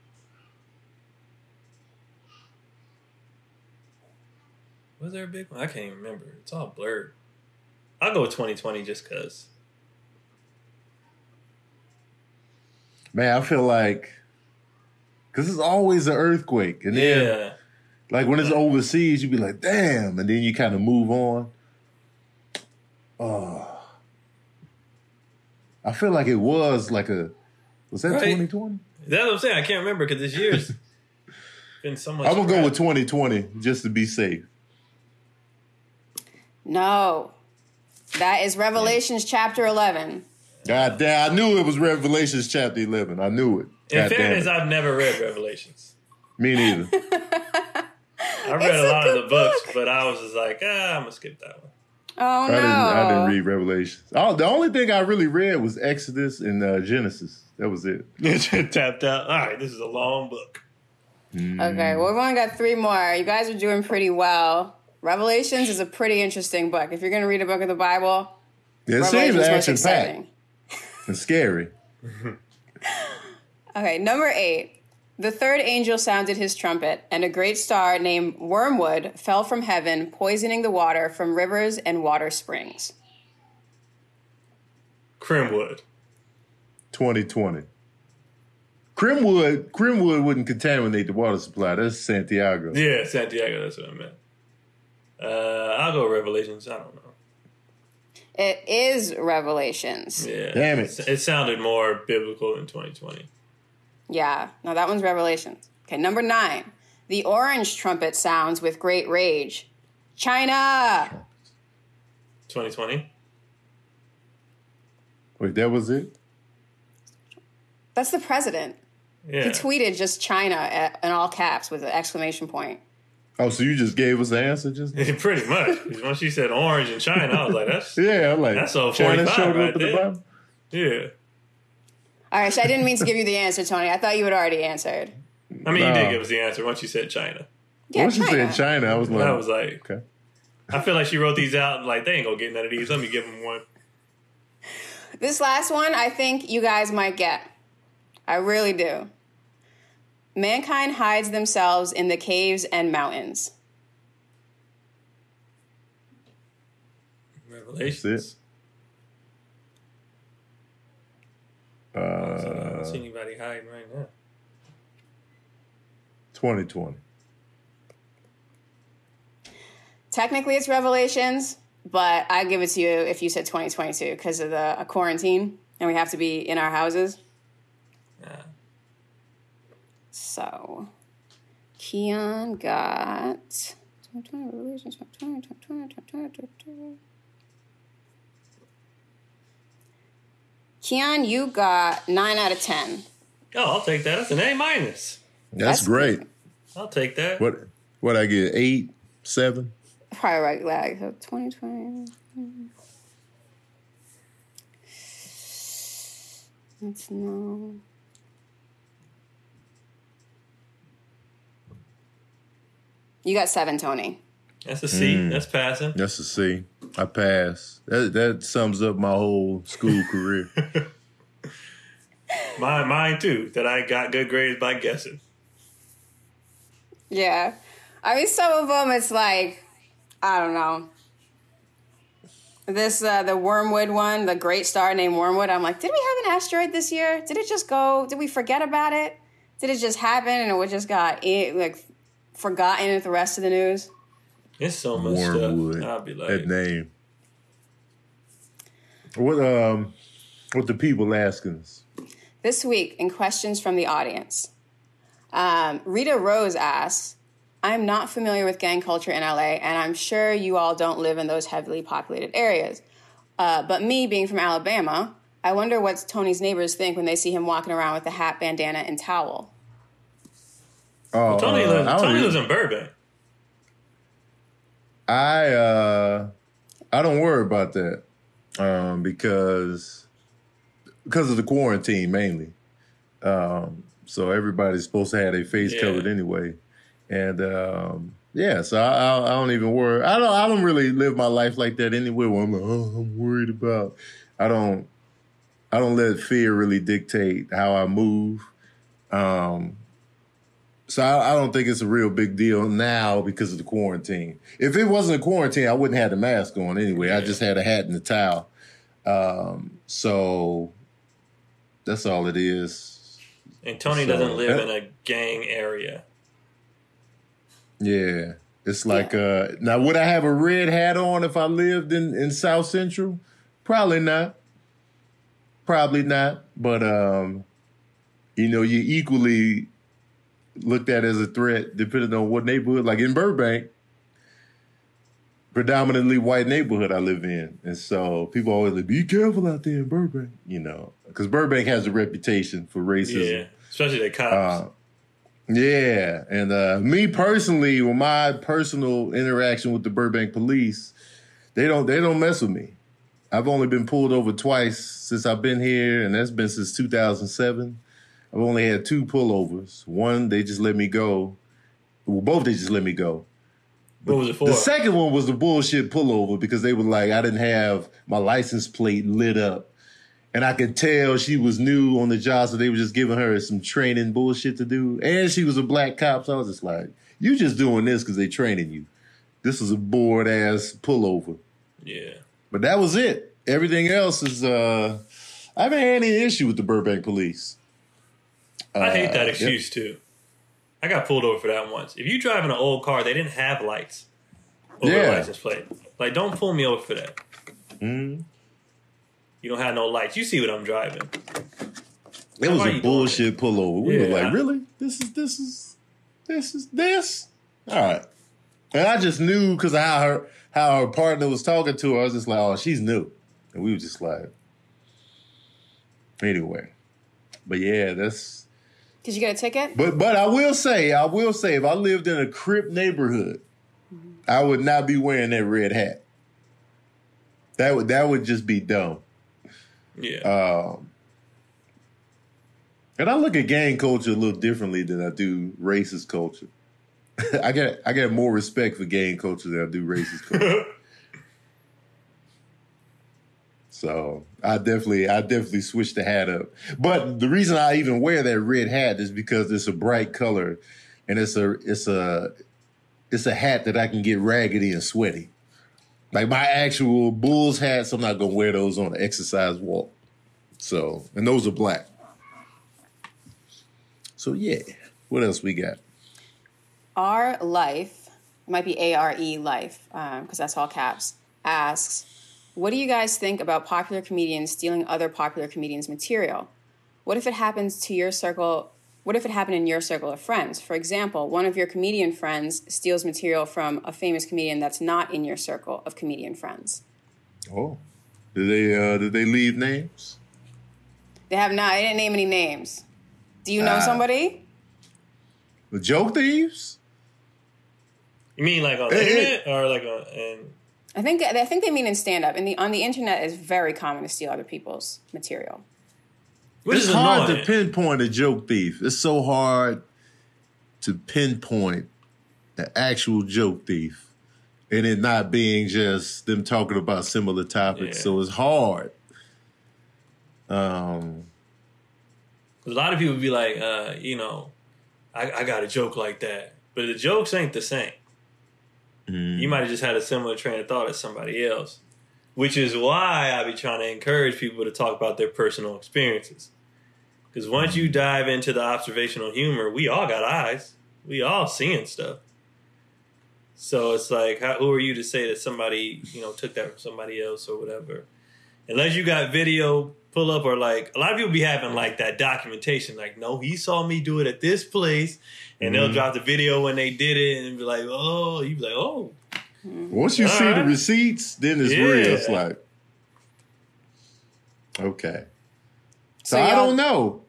Was there a big one? I can't even remember. It's all blurred. I'll go with 2020 just because. Man, I feel like because it's always an earthquake, and then Yeah. like when it's overseas, you be like, damn, and then you kind of move on. Oh, I feel like it was like a was that Right. 2020? That's what I'm saying. I can't remember because this year's been so much. I'm gonna go with 2020 just to be safe. No. That is Revelations chapter 11. God damn, I knew it was Revelations chapter 11. I knew it. In God damn fairness, it. I've never read Revelations. Me neither. I read It's a a lot of the good books, book. but I was just like, ah, I'm gonna skip that one. Oh, I no. didn't. I didn't read Revelations. Oh, the only thing I really read was Exodus and uh, Genesis. That was it. Tapped out. All right, this is a long book. Okay, well, we've only got three more. You guys are doing pretty well. Revelations is a pretty interesting book. If you're going to read a book of the Bible, It Revelations seems action packed exciting. and scary. Okay, number eight. The third angel sounded his trumpet, and a great star named Wormwood fell from heaven, poisoning the water from rivers and water springs. Crimwood. 2020. Crimwood, Crimwood wouldn't contaminate the water supply. That's Santiago. Yeah, Santiago. That's what I meant. Uh, I'll go Revelations. I don't know. It is Revelations. Yeah, Damn it. It sounded more biblical than 2020. Yeah, no, that one's Revelations. Okay, number nine. The orange trumpet sounds with great rage. China! 2020. Wait, that was it? That's the president. Yeah. He tweeted just China at, in all caps with an exclamation point. Oh, so you just gave us the answer just now? Pretty much. Once she said orange in China, I was like, that's Yeah, I'm like, That's all China 45 showed right up in the there. Yeah. All right, so I didn't mean to give you the answer, Tony. I thought you had already answered. I mean, you did give us the answer once you said China. Yeah, Once you China. said China, I was like, I was like, okay. I feel like she wrote these out like they ain't gonna get none of these. Let me give them one. This last one, I think you guys might get. I really do. Mankind hides themselves in the caves and mountains. Revelations. I Uh, don't see anybody hiding right now. 2020. Technically, it's Revelations, but I give it to you if you said 2022 because of the quarantine and we have to be in our houses. Yeah. So, Keon got. Keon, you got 9 out of 10. Oh, I'll take that. That's an A minus. That's, That's great. I'll take that. What what I get? Eight, seven? Probably right like So 2020. Let's know. You got seven, Tony. That's a C. Mm. That's passing. That's a C. I pass. That that sums up my whole school career. Mine, mine too. That I got good grades by guessing. Yeah. I mean, some of them, it's like, I don't know. This, uh, the Wormwood one, the great star named Wormwood, I'm like, did we have an asteroid this year? Did it just go? Did we forget about it? Did it just happen and it just got, eh, like, forgotten with the rest of the news? It's so much Wormwood. stuff. I'll be like, that name. What um what the people asking us? This week, in questions from the audience, Um, Rita Rose asks, I'm not familiar with gang culture in LA, and I'm sure you all don't live in those heavily populated areas. Uh, but me, being from Alabama, I wonder what Tony's neighbors think when they see him walking around with a hat, bandana, and towel. Oh, Tony, uh, lives, Tony lives in Burbank. I uh I don't worry about that um, because because of the quarantine mainly. Um, so everybody's supposed to have their face Yeah. covered anyway, and um, yeah, so I, I, I don't even worry. I don't I don't really live my life like that anyway. Where I'm like, oh, I'm worried about. I don't I don't let fear really dictate how I move. Um, so I, I don't think it's a real big deal now because of the quarantine. If it wasn't a quarantine, I wouldn't have the mask on anyway. I just had a hat and a towel. Um, so that's all it is. And Tony So, doesn't live that- in a gang area. Yeah. It's like uh now would I have a red hat on if I lived in, in South Central? Probably not. Probably not. But um, you know, you equally looked at as a threat depending on what neighborhood. Like in Burbank, predominantly white neighborhood I live in. And so people always like, be careful out there in Burbank, you know, because Burbank has a reputation for racism. Yeah, especially the cops. Uh, yeah, and uh, me personally, with my personal interaction with the Burbank police, they don't they don't mess with me. I've only been pulled over twice since I've been here, and that's been since 2007. I've only had two pullovers. One, they just let me go. Well, both they just let me go. what was it for? The second one was the bullshit pullover because they were like, I didn't have my license plate lit up. And I could tell she was new on the job, so they were just giving her some training bullshit to do. And she was a black cop, so I was just like, you just doing this because they training you. This is a bored ass pullover. yeah. But that was it. Everything else is uh I haven't had any issue with the Burbank police. I hate Uh, that yeah. excuse too. I got pulled over for that once. If you drive in an old car, they didn't have lights over the Yeah. license plate. Like, don't pull me over for that. Mhm. You don't have no lights. You see what I'm driving. It was a bullshit pullover. We were like, really? This is this is this is this? All right. And I just knew because of how her how her partner was talking to her. I was just like, oh, she's new, and we were just like, anyway. But yeah, that's. Did you get a ticket? But but I will say, I will say, if I lived in a Crip neighborhood, I would not be wearing that red hat. That would that would just be dumb. Yeah. Um, and I look at gang culture a little differently than I do racist culture. I get I get more respect for gang culture than I do racist culture. so I definitely I definitely switched the hat up. But the reason I even wear that red hat is because it's a bright color, and it's a it's a it's a hat that I can get raggedy and sweaty. Like my actual Bulls hats, I'm not gonna wear those on an exercise walk. So, and those are black. So yeah, what else we got? Our life, might be A R E life, um, because that's all caps, asks, What do you guys think about popular comedians stealing other popular comedians' material? What if it happens to your circle? What if it happened in your circle of friends? For example, one of your comedian friends steals material from a famous comedian that's not in your circle of comedian friends. Oh, did they uh did they leave names? They have not, I didn't name any names. Do you know Ah. somebody? The joke thieves? you mean like on the Hey, hey. internet or like on? And I think I think they mean in stand up. And the on the internet it's very common to steal other people's material. which it's is hard annoying. to pinpoint a joke thief. It's so hard to pinpoint the actual joke thief, and it not being just them talking about similar topics. Yeah. So it's hard. Um, A lot of people be like, uh, you know, I, I got a joke like that, but the jokes ain't the same. Mm, You might have just had a similar train of thought as somebody else, which is why I be trying to encourage people to talk about their personal experiences. Because once you dive into the observational humor, we all got eyes. We all seeing stuff. So it's like, how, who are you to say that somebody, you know, took that from somebody else or whatever? unless you got video pull up or like a lot of people be having like that documentation, like, no, he saw me do it at this place, and they'll Mhm. drop the video when they did it and be like, oh, you be like, oh, Once you All see the receipts, then it's Yeah. real. It's like, okay. So, So I don't know.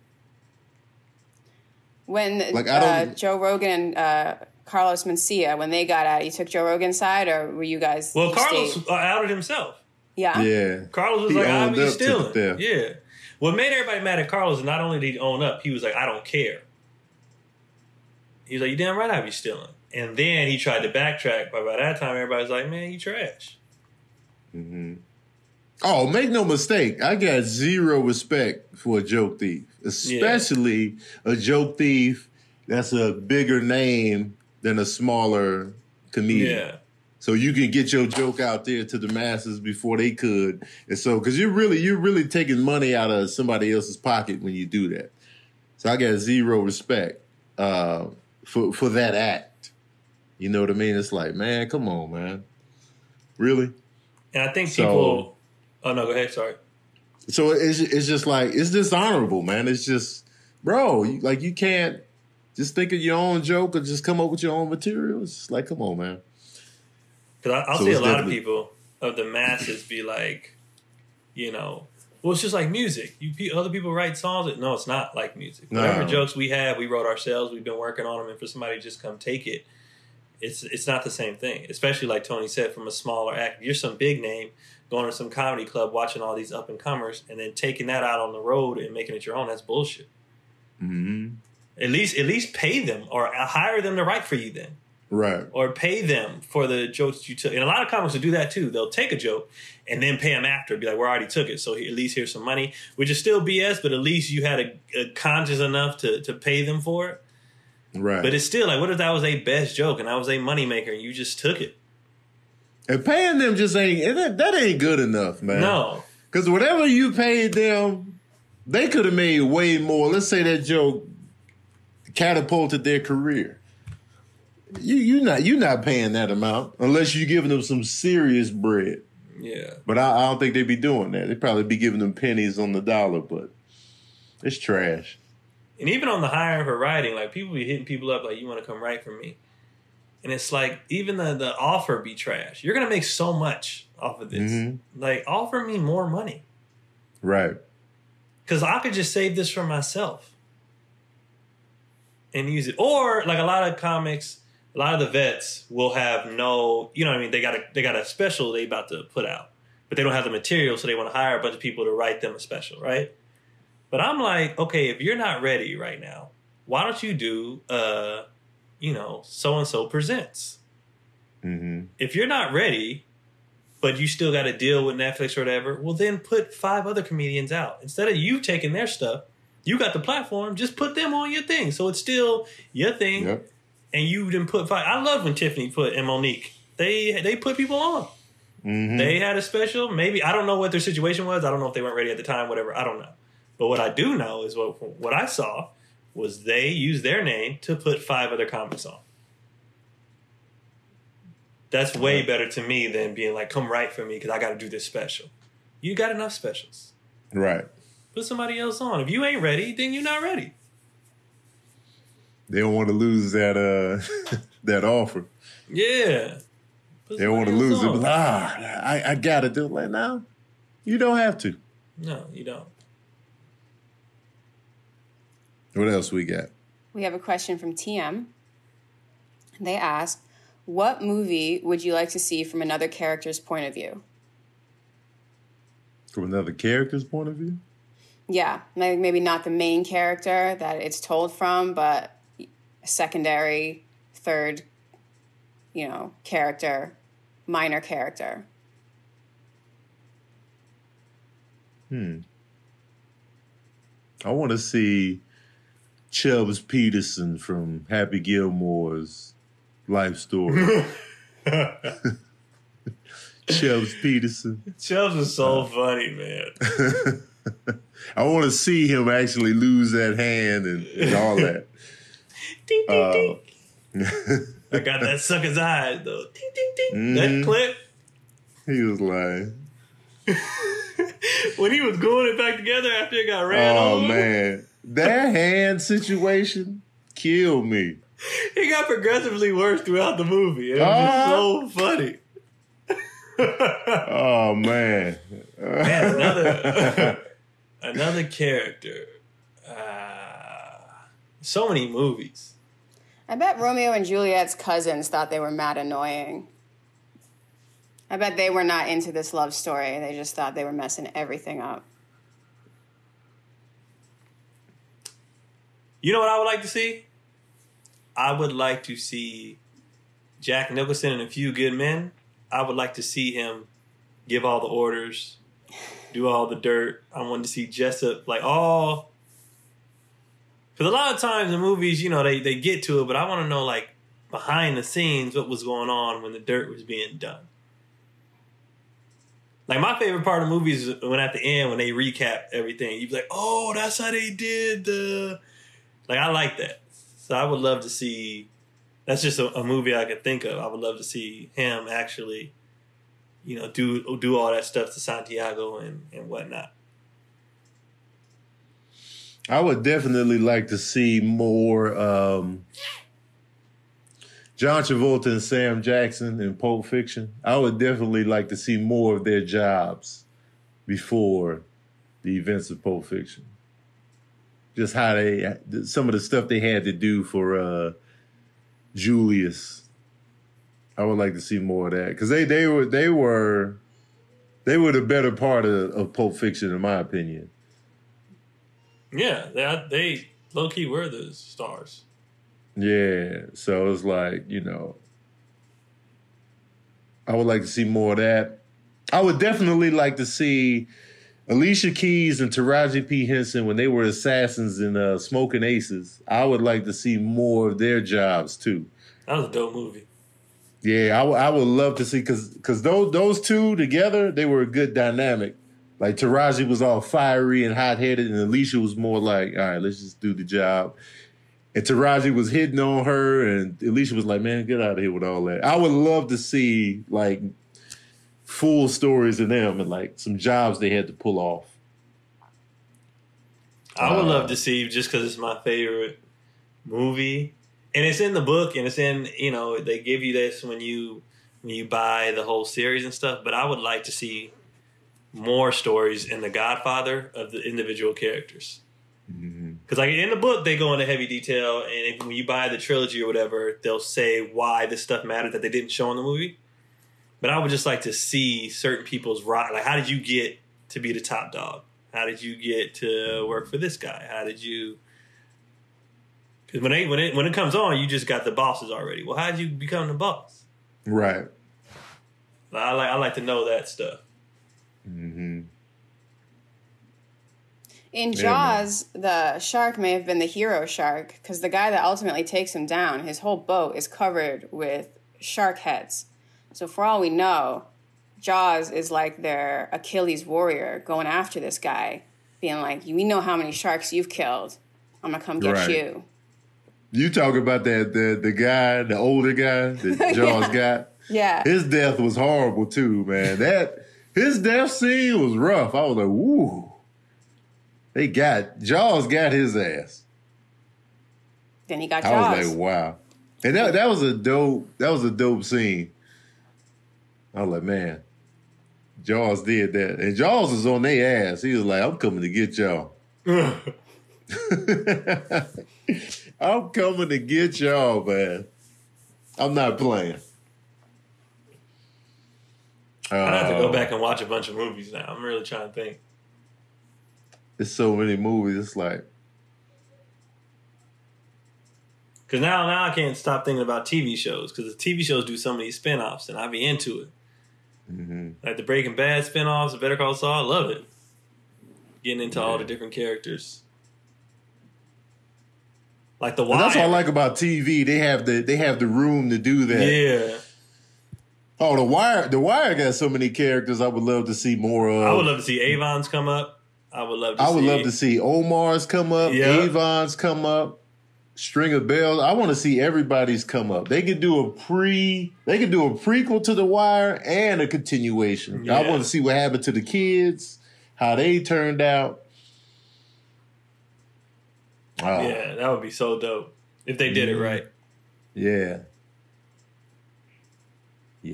When Like, I uh, don't- Joe Rogan and uh, Carlos Mencia, when they got out, you took Joe Rogan's side, or were you guys? well, Carlos stayed? uh, outed himself. yeah, Yeah. Carlos was He like, "I'm up to stealing." Yeah. What made everybody mad at Carlos is not only did he own up, he was like, "I don't care." He was like, "You damn right, I be stealing." And then he tried to backtrack, but by that time, everybody's like, "Man, you trash." Mm-hmm. Oh, make no mistake. I got zero respect for a joke thief, especially a joke thief that's a bigger name than a smaller comedian. Yeah. So you can get your joke out there to the masses before they could, and so because you're really you're really taking money out of somebody else's pocket when you do that. So I got zero respect uh, for for that act. You know what I mean? It's like, man, come on, man, really. And I think So- people. oh no, go ahead. Sorry. So it's it's just like it's dishonorable, man. It's just, bro, you, like you can't just think of your own joke or just come up with your own material. It's just like, come on, man. Because I'll So see a lot of people of the masses be like, you know, well, it's just like music. You other people write songs. That, No, it's not like music. No. Whatever jokes we have, we wrote ourselves. We've been working on them, and for somebody to just come take it, it's it's not the same thing. Especially like Tony said, from a smaller act, you're some big name going to some comedy club, watching all these up and comers, and then taking that out on the road and making it your own. That's bullshit. hmm At least at least pay them or hire them to write for you then Right. or pay them for the jokes you took. And a lot of comics will do that too. They'll take a joke and then pay them after. Be like, "We already took it, so at least here's some money," which is still BS, but at least you had a, a conscious enough to to pay them for it. Right. But it's still like, what if that was a best joke and I was a moneymaker and you just took it? and paying them just ain't that, that ain't good enough, man. No, Because whatever you paid them, they could have made way more. Let's say that joke catapulted their career. You you not you not paying that amount unless you're giving them some serious bread. yeah, But I, I don't think they'd be doing that. They'd probably be giving them pennies on the dollar, but it's trash. and even on the hiring for writing, like people be hitting people up like, "You want to come write for me?" And it's like even the the offer be trash. You're gonna make so much off of this. Mhm. Like, offer me more money. Right. because I could just save this for myself and use it. Or like a lot of comics, a lot of the vets will have no, you know, what I mean, they got a they got a special they about to put out, but they don't have the material, so they want to hire a bunch of people to write them a special, right? But I'm like, okay, if you're not ready right now, why don't you do, uh, you know, so and so presents? hmm if you're not ready, but you still got to deal with Netflix or whatever, well, then put five other comedians out. Instead of you taking their stuff, you got the platform, just put them on your thing. So it's still your thing, Yep. And you didn't put five. I love when Tiffany put and Monique. They they put people on. hmm They had a special. Maybe I don't know what their situation was. I don't know if they weren't ready at the time. Whatever. I don't know. But what I do know is what what I saw was they used their name to put five other comics on. That's way better to me than being like, "Come write for me because I got to do this special." You got enough specials. Right. Put somebody else on. If you ain't ready, then you're not ready. They don't want to lose that uh that offer. Yeah. Put They don't want to lose else it. But, ah, I, I got to do it like now. You don't have to. No, you don't. What else we got? We have a question from TM. They ask, "What movie would you like to see from another character's point of view?" From another character's point of view? Yeah, like maybe not the main character that it's told from, but a secondary, third, you know, character, minor character. Hmm. I want to see Chubbs Peterson from Happy Gilmore's life story. Chubbs Peterson. Chubbs is so funny, man. I want to see him actually lose that hand and, and all that. Ding, ding, Uh, ding. I got that sucker's eyes though. Ding, ding, ding. Mhm. That clip. he was like, when he was gluing it back together after it got ran Oh over. man, that hand situation killed me. It got progressively worse throughout the movie. It was Uh-huh. so funny. Oh man, Man, another another character. So many movies. I bet Romeo and Juliet's cousins thought they were mad annoying. I bet they were not into this love story. They just thought they were messing everything up. You know what I would like to see? I would like to see Jack Nicholson and a few good men. I would like to see him give all the orders, do all the dirt. I wanted to see Jessep like all because a lot of times in movies, you know, they they get to it, but I want to know like behind the scenes what was going on when the dirt was being done. Like my favorite part of movies is when at the end when they recap everything, you'd be like, "Oh, that's how they did the." Like I like that, so I would love to see. That's just a, a movie I could think of. I would love to see him actually, you know, do do all that stuff to Santiago and and whatnot. I would definitely like to see more um, John Travolta and Sam Jackson in Pulp Fiction. I would definitely like to see more of their jobs before the events of Pulp Fiction. Just how they, some of the stuff they had to do for uh, Julius. I would like to see more of that because they they were they were they were the better part of, of Pulp Fiction in my opinion. Yeah, they they low key were the stars. Yeah, so it's like you know, I would like to see more of that. I would definitely like to see Alicia Keys and Taraji P Henson when they were assassins in uh, Smoking Aces. I would like to see more of their jobs too. That was a dope movie. Yeah, I would- I would love to see because because those those two together they were a good dynamic. Like Taraji was all fiery and hot headed, and Alicia was more like, all right, let's just do the job. And Taraji was hitting on her, and Alicia was like, man, get out of here with all that. I would love to see like full stories of them and like some jobs they had to pull off. I would Uh, love to see just because it's my favorite movie, and it's in the book, and it's in you know they give you this when you when you buy the whole series and stuff. But I would like to see more stories in The Godfather of the individual characters. Mm-hmm. Because like in the book, they go into heavy detail, and if, when you buy the trilogy or whatever, they'll say why this stuff mattered that they didn't show in the movie. But I would just like to see certain people's rock. Like, how did you get to be the top dog? How did you get to work for this guy? How did you? Because when they when it when it comes on, you just got the bosses already. Well, how did you become the boss? Right. I like I like to know that stuff. Hmm In Yeah, Jaws, the shark may have been the hero shark because the guy that ultimately takes him down, his whole boat is covered with shark heads. So, for all we know, Jaws is like their Achilles warrior going after this guy, being like, We know how many sharks you've killed. I'm going to come get Right. you. You talk about that the the guy, the older guy that Jaws got. Yeah. His death was horrible too, man. That his death scene was rough. I was like, woo. They got Jaws got his ass. Then he got I Jaws. was like, wow. And that that was a dope that was a dope scene. I was like, man, Jaws did that. And Jaws was on their ass. He was like, I'm coming to get y'all. I'm coming to get y'all, man. I'm not playing. I'd have to go Uh, back and watch a bunch of movies now. I'm really trying to think. It's so many movies. It's like, Because now, now I can't stop thinking about TV shows because the TV shows do so many spin-offs and I'd be into it. mhm. Like the Breaking Bad spin-offs, the Better Call Saul, I love it. Getting into all the different characters. Like the And Wire. that's what I like about TV. They have the they have the room to do that. Yeah. Oh, the Wire. The Wire got so many characters. I would love to see more of. I would love to see Avon's come up. I would love to I would see love to see Omar's come up, Yeah. Avon's come up, Stringer Bell's. I want to see everybody's come up. They could do a pre, they could do a prequel to The Wire and a continuation. I want to see what happened to the kids, how they turned out. Oh, Yeah, that would be so dope if they did it Mhm. right. yeah.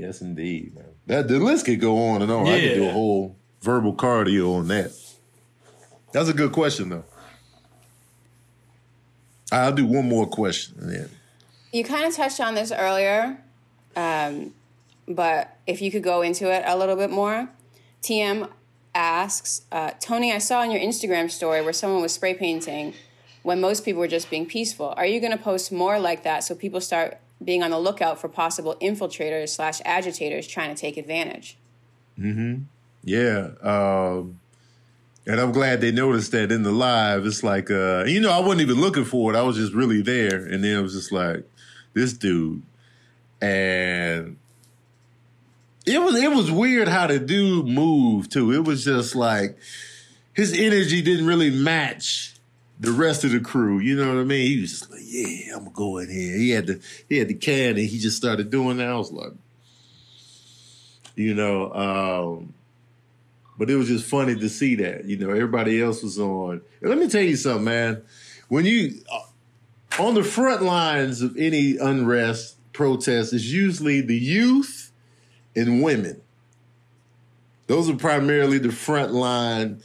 Yes, indeed, man. That the list could go on and on. I could do a whole verbal cardio on that. That's a good question, though. I'll do one more question. then You kind of touched on this earlier, um, but if you could go into it a little bit more. TM asks, uh, Tony, I saw on your Instagram story where someone was spray painting when most people were just being peaceful. Are you going to post more like that so people start being on the lookout for possible infiltrators slash agitators trying to take advantage? Mhm. Yeah. Um, and I'm glad they noticed that in the live. It's like, uh, you know, I wasn't even looking for it. I was just really there. And then it was just like, this dude. And it was it was weird how the dude moved too. It was just like his energy didn't really match the rest of the crew. You know what I mean? He was just like, yeah, I'm gonna go in here. He had the he had the can and he just started doing that. I was like, you know, um, but it was just funny to see that. You know, everybody else was on. And let me tell you something, man. When you uh, on the front lines of any unrest protest is usually the youth and women. Those are primarily the front line,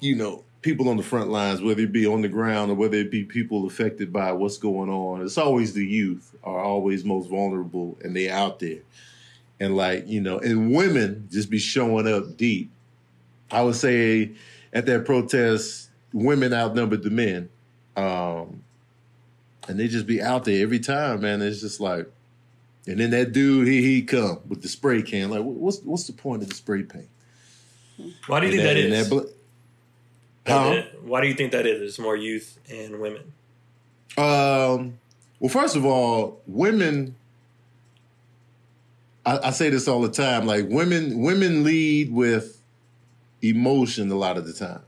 you know, people on the front lines, whether it be on the ground or whether it be people affected by what's going on. It's always the youth are always most vulnerable and they out there. And like, you know, and women just be showing up deep. I would say at that protest, women outnumbered the men. Um, and they just be out there every time, man. It's just like, and then that dude, he he come with the spray can. Like, what's what's the point of the spray paint? Why do you And think that and is? bl- Huh? Why do you think that is? It's more youth and women. Um, well, first of all, women. I, I say this all the time. Like women, women lead with emotion a lot of the times.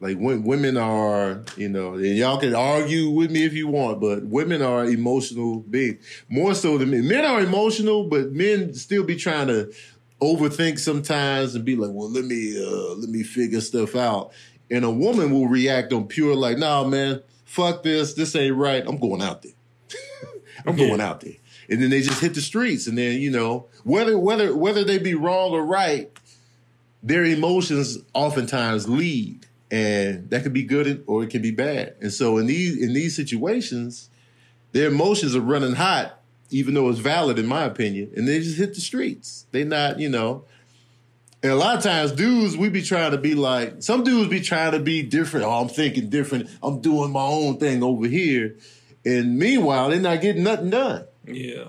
Like when, women are, you know, and y'all can argue with me if you want, but women are emotional beings more so than men. Men are emotional, but men still be trying to overthink sometimes and be like, well, let me uh, let me figure stuff out. And a woman will react on pure like, nah, man, fuck this, this ain't right. I'm going out there. I'm going out there. And then they just hit the streets. And then, you know, whether whether whether they be wrong or right, their emotions oftentimes lead. And that could be good or it can be bad. And so in these in these situations, their emotions are running hot, even though it's valid in my opinion, and they just hit the streets. They not, you know. And a lot of times, dudes, we be trying to be like some dudes be trying to be different. Oh, I'm thinking different. I'm doing my own thing over here. And meanwhile, they're not getting nothing done. Yeah.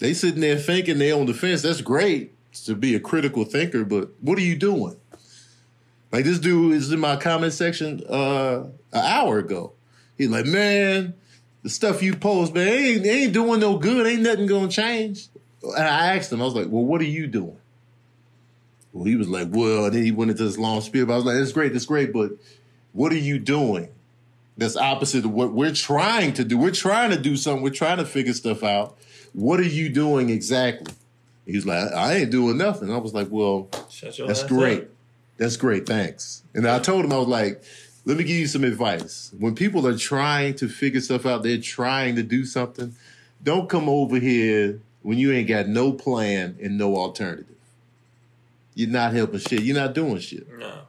They sitting there thinking they on the fence. That's great to be a critical thinker, but what are you doing? Like this dude is in my comment section uh an hour ago. He's like, man, the stuff you post, man, ain't, ain't doing no good. Ain't nothing gonna change. And I asked him, I was like, well, what are you doing? Well, he was like, well, and then he went into this long spiel. But I was like, that's great, that's great, but what are you doing? That's opposite of what we're trying to do. We're trying to do something. We're trying to figure stuff out. What are you doing exactly? He's like, I ain't doing nothing. I was like, well, that's great. up. That's great. Thanks. And I told him, I was like, let me give you some advice. When people are trying to figure stuff out, they're trying to do something. Don't come over here when you ain't got no plan and no alternative. You're not helping shit. You're not doing shit. No.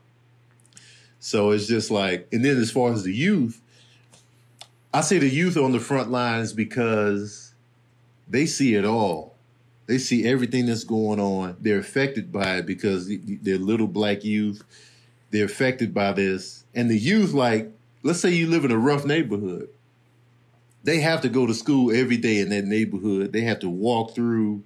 So it's just like, and then as far as the youth, I say the youth on the front lines because they see it all. They see everything that's going on. They're affected by it because they're little black youth. They're affected by this. And the youth, like, let's say you live in a rough neighborhood. They have to go to school every day in that neighborhood. They have to walk through,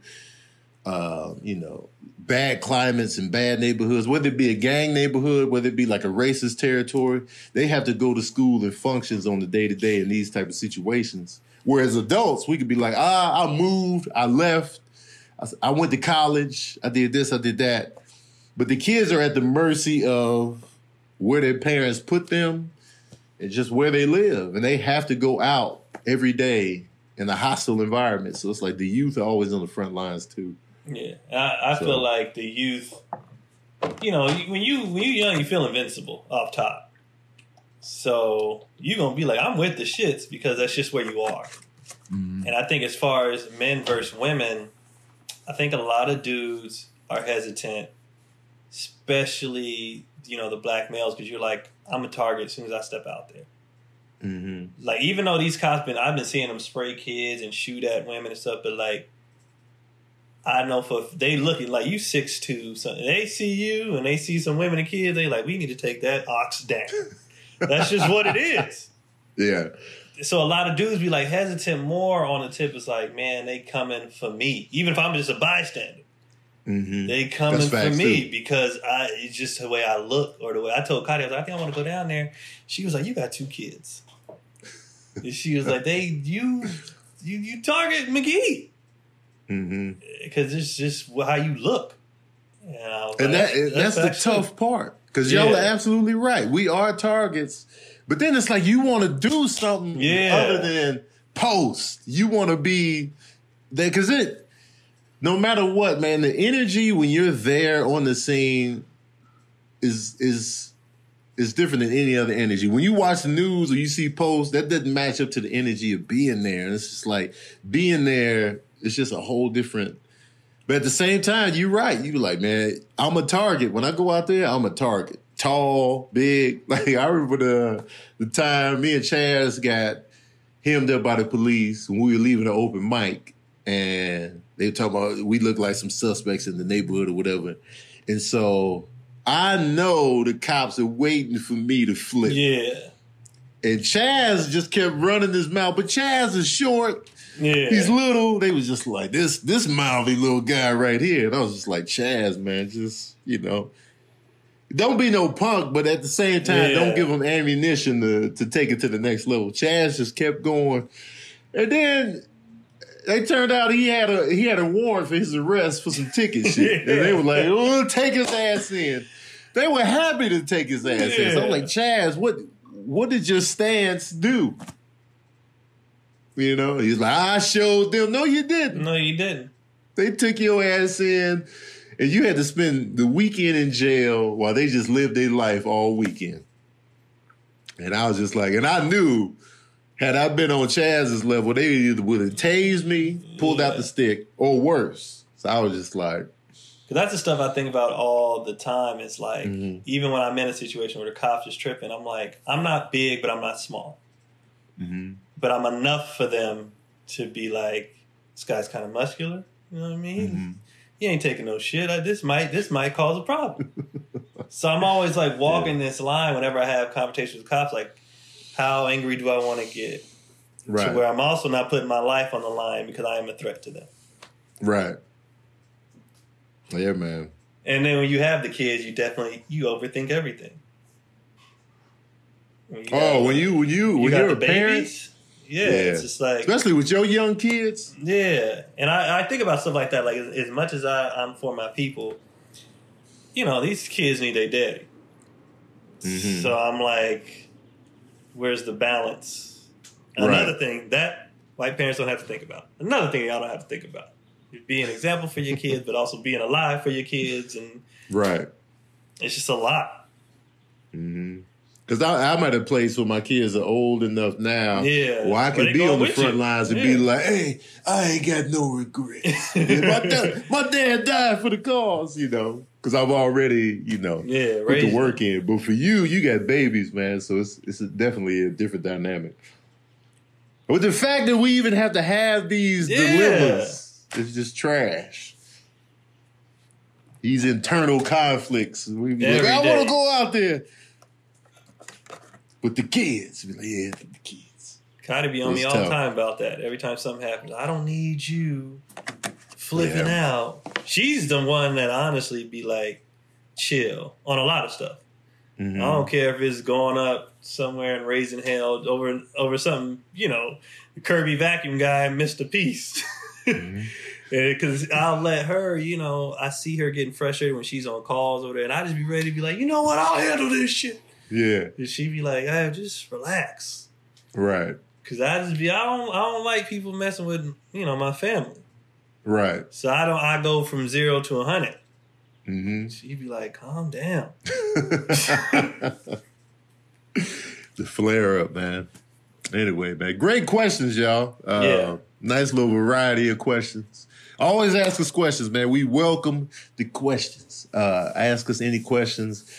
uh, you know, bad climates and bad neighborhoods, whether it be a gang neighborhood, whether it be like a racist territory, they have to go to school and functions on the day to day in these type of situations. Whereas adults, we could be like, ah, I moved, I left, I, I went to college, I did this, I did that. But the kids are at the mercy of where their parents put them and just where they live. And they have to go out every day in a hostile environment. So it's like the youth are always on the front lines too. Yeah. I, I So- feel like the youth you know, when you when you young, you feel invincible off top. So you gonna be like, I'm with the shits because that's just where you are. Mm-hmm. And I think as far as men versus women, I think a lot of dudes are hesitant, especially you know the black males, because you're like, I'm a target as soon as I step out there. Mm-hmm. Like even though these cops been, I've been seeing them spray kids and shoot at women and stuff, but like. I know for they looking like you six two, so they see you and they see some women and kids. They like we need to take that ox down. That's just what it is. Yeah. so a lot of dudes be like hesitant more on the tip. It's like, man, they coming for me. Even if I'm just a bystander, Mm-hmm. they coming for me too. because I it's just the way I look or the way I told Cody, I was like, I think I want to go down there. She was like, you got two kids. and she was like, they you you you target McGee Mm-hmm. because it's just how you look. And, that that's, the facts, too. tough part because y'all Yeah. are absolutely right. We are targets, but then it's like you want to do something Yeah. other than post. You want to be there because it. No matter what, man, the energy when you're there on the scene is is is different than any other energy. When you watch the news or you see posts, that doesn't match up to the energy of being there. And it's just like being there. It's just a whole different. But at the same time, you're right. You like, man, I'm a target. When I go out there, I'm a target. Tall, big. Like I remember the the time me and Chaz got hemmed up by the police when we were leaving the open mic, and they were talking about we look like some suspects in the neighborhood or whatever. And so I know the cops are waiting for me to flip. Yeah. And Chaz just kept running his mouth, but Chaz is short. Yeah. He's little. They was just like this this mouthy little guy right here. And I was just like, Chaz, man, just you know, don't be no punk, but at the same time, Yeah. don't give him ammunition to to take it to the next level. Chaz just kept going, and then they turned out he had a he had a warrant for his arrest for some ticket shit, and they were like, "Oh, take his ass in." They were happy to take his ass in. So I'm like, Chaz, what what did your stance do? You know, he's like, I showed them. No, you didn't. no, you didn't. They took your ass in, and you had to spend the weekend in jail while they just lived their life all weekend. And I was just like, and I knew, had I been on Chaz's level, they either would have tased me, pulled out the stick, or worse. So I was just like, Because that's the stuff I think about all the time. It's like, Mhm. even when I'm in a situation where the cops is tripping, I'm like, I'm not big, but I'm not small. mhm. But I'm enough for them to be like, this guy's kind of muscular. You know what I mean? Mhm. He ain't taking no shit. I, this might this might cause a problem. so I'm always like walking this line whenever I have conversations with cops. Like, how angry do I want to get? Right. To where I'm also not putting my life on the line because I am a threat to them. right. Yeah, man. And then when you have the kids, you definitely you overthink everything. When Oh, got- when you when you, you when you're the a parent, babies, yeah, it's just like especially with your young kids. yeah. And I, I think about stuff like that. Like as, as much as I, I'm for my people, you know, these kids need their daddy. Mhm. So I'm like, where's the balance? Right. Another thing that white parents don't have to think about. Another thing y'all don't have to think about. Be an example for your kids, but also being alive for your kids, and Right. it's just a lot. Because I, I'm at a place where my kids are old enough now Yeah. where I can be on the front you. lines and Yeah. be like, hey, I ain't got no regrets. my, dad, my dad died for the cause, you know, because I've already, you know, Yeah, put the work in. But for you, you got babies, man, so it's, it's definitely a different dynamic. But the fact that we even have to have these Yeah. dilemmas is just trash. These internal conflicts. We like, I want to go out there with the kids. Be like, yeah, for the kids. Kind of be on me all the time about that. Every time something happens, I don't need you flipping Yeah. out. She's the one that honestly be like, chill on a lot of stuff. Mhm. I don't care if it's going up somewhere and raising hell over over something, you know, the Kirby vacuum guy missed a piece. Because I'll let her, you know, I see her getting frustrated when she's on calls over there, and I just be ready to be like, you know what, I'll handle this shit. Yeah, And she be like, hey, just relax. right, Cause I just be I don't I don't like people messing with you know my family. right. So I don't I go from zero to a hundred. hmm She'd be like, "Calm down." the flare up, man. Anyway, man, great questions, y'all. Uh, Yeah. Nice little variety of questions. Always ask us questions, man. We welcome the questions. Uh, ask us any questions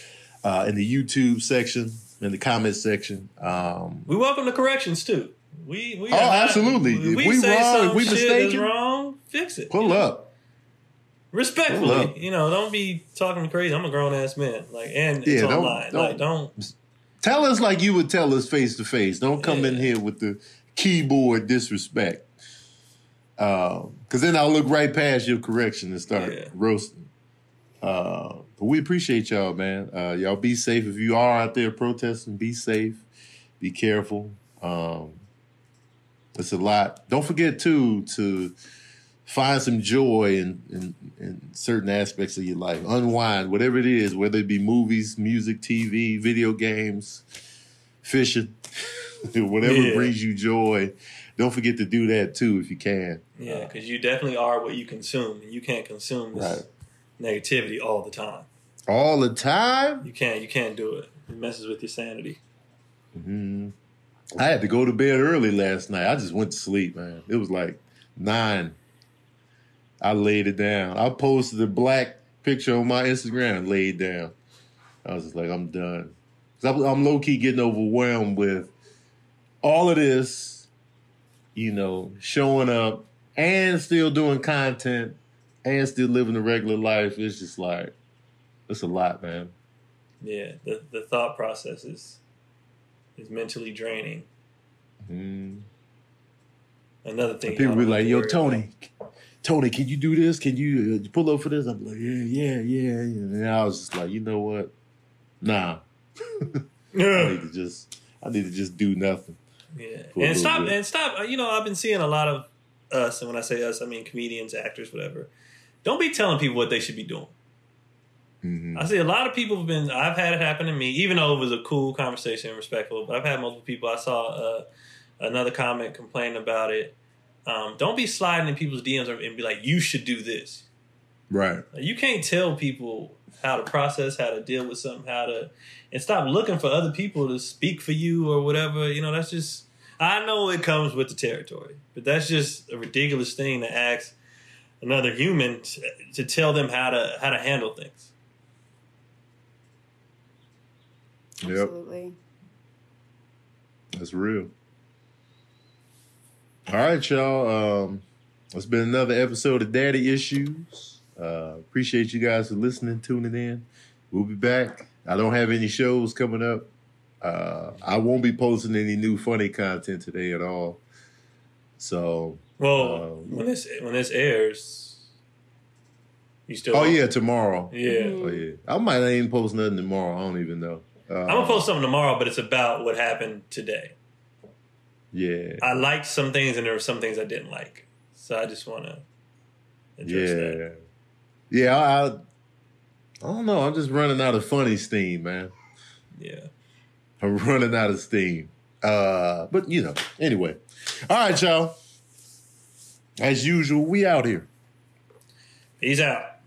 uh, in the YouTube section, in the comment section. Um, We welcome the corrections too. We we Oh, not- absolutely. If we, we say wrong, if some we shit mistaken, wrong, fix it. pull you know? up. respectfully. Pull up. You know, don't be talking crazy. I'm a grown ass man. Like, and Yeah, it's don't- online. don't- like, don't. Tell us like you would tell us face to face. Don't come in here with the keyboard disrespect. Because then I'll look right past your correction and start Yeah. roasting. Uh, but we appreciate y'all, man. Uh, y'all be safe. If you are out there protesting, be safe. Be careful. Um, it's a lot. Don't forget, too, to find some joy in, in, in certain aspects of your life. Unwind, whatever it is, whether it be movies, music, TV, video games, fishing, whatever Yeah. brings you joy. Don't forget to do that too if you can. Yeah, because you definitely are what you consume, and you can't consume this negativity all the time. All the time. You can't. You can't do it. It messes with your sanity. Mhm. I had to go to bed early last night. I just went to sleep, man. It was like nine. I laid it down. I posted a black picture on my Instagram and laid down. I was just like, I'm done. 'Cause I'm, I'm low key getting overwhelmed with all of this, you know, showing up and still doing content and still living a regular life. It's just like, it's a lot, man. Yeah, the the thought process is is mentally draining. Mm. Another thing. People be like, "Yo, Tony, Tony, can you do this? Can you uh, pull up for this?" I'm like, "Yeah, yeah, yeah." And I was just like, "You know what? Nah, I need to just, I need to just do nothing." Yeah, and stop bit. and stop. uh, You know, I've been seeing a lot of us, and when I say us, I mean comedians, actors, whatever. Don't be telling people what they should be doing. Hmm I see a lot of people have been. I've had it happen to me, even though it was a cool conversation and respectful. But I've had multiple people. I saw uh, another comment complain about it. Um, don't be sliding in people's DMs and be like, "You should do this." Right. You can't tell people how to process, how to deal with something, how to, and stop looking for other people to speak for you or whatever. You know, that's just. I know it comes with the territory, but that's just a ridiculous thing to ask another human to, to tell them how to how to handle things. Yep. Absolutely. That's real. All right, y'all. Um, it's been another episode of Daddy Issues. Uh, appreciate you guys for listening, tuning in. We'll be back. I don't have any shows coming up. Uh, I won't be posting any new funny content today at all. So, Well, Um, when this when this airs, you still. oh yeah, tomorrow. yeah. Oh yeah, I might not even post nothing tomorrow. I don't even know. Uh, I'm gonna post something tomorrow, but it's about what happened today. Yeah, I liked some things, and there were some things I didn't like, so I just want to address yeah, that. yeah. I, I, I don't know. I'm just running out of funny steam, man. Yeah. I'm running out of steam. Uh, but you know, anyway. All right, y'all. As usual, we out here. He's out.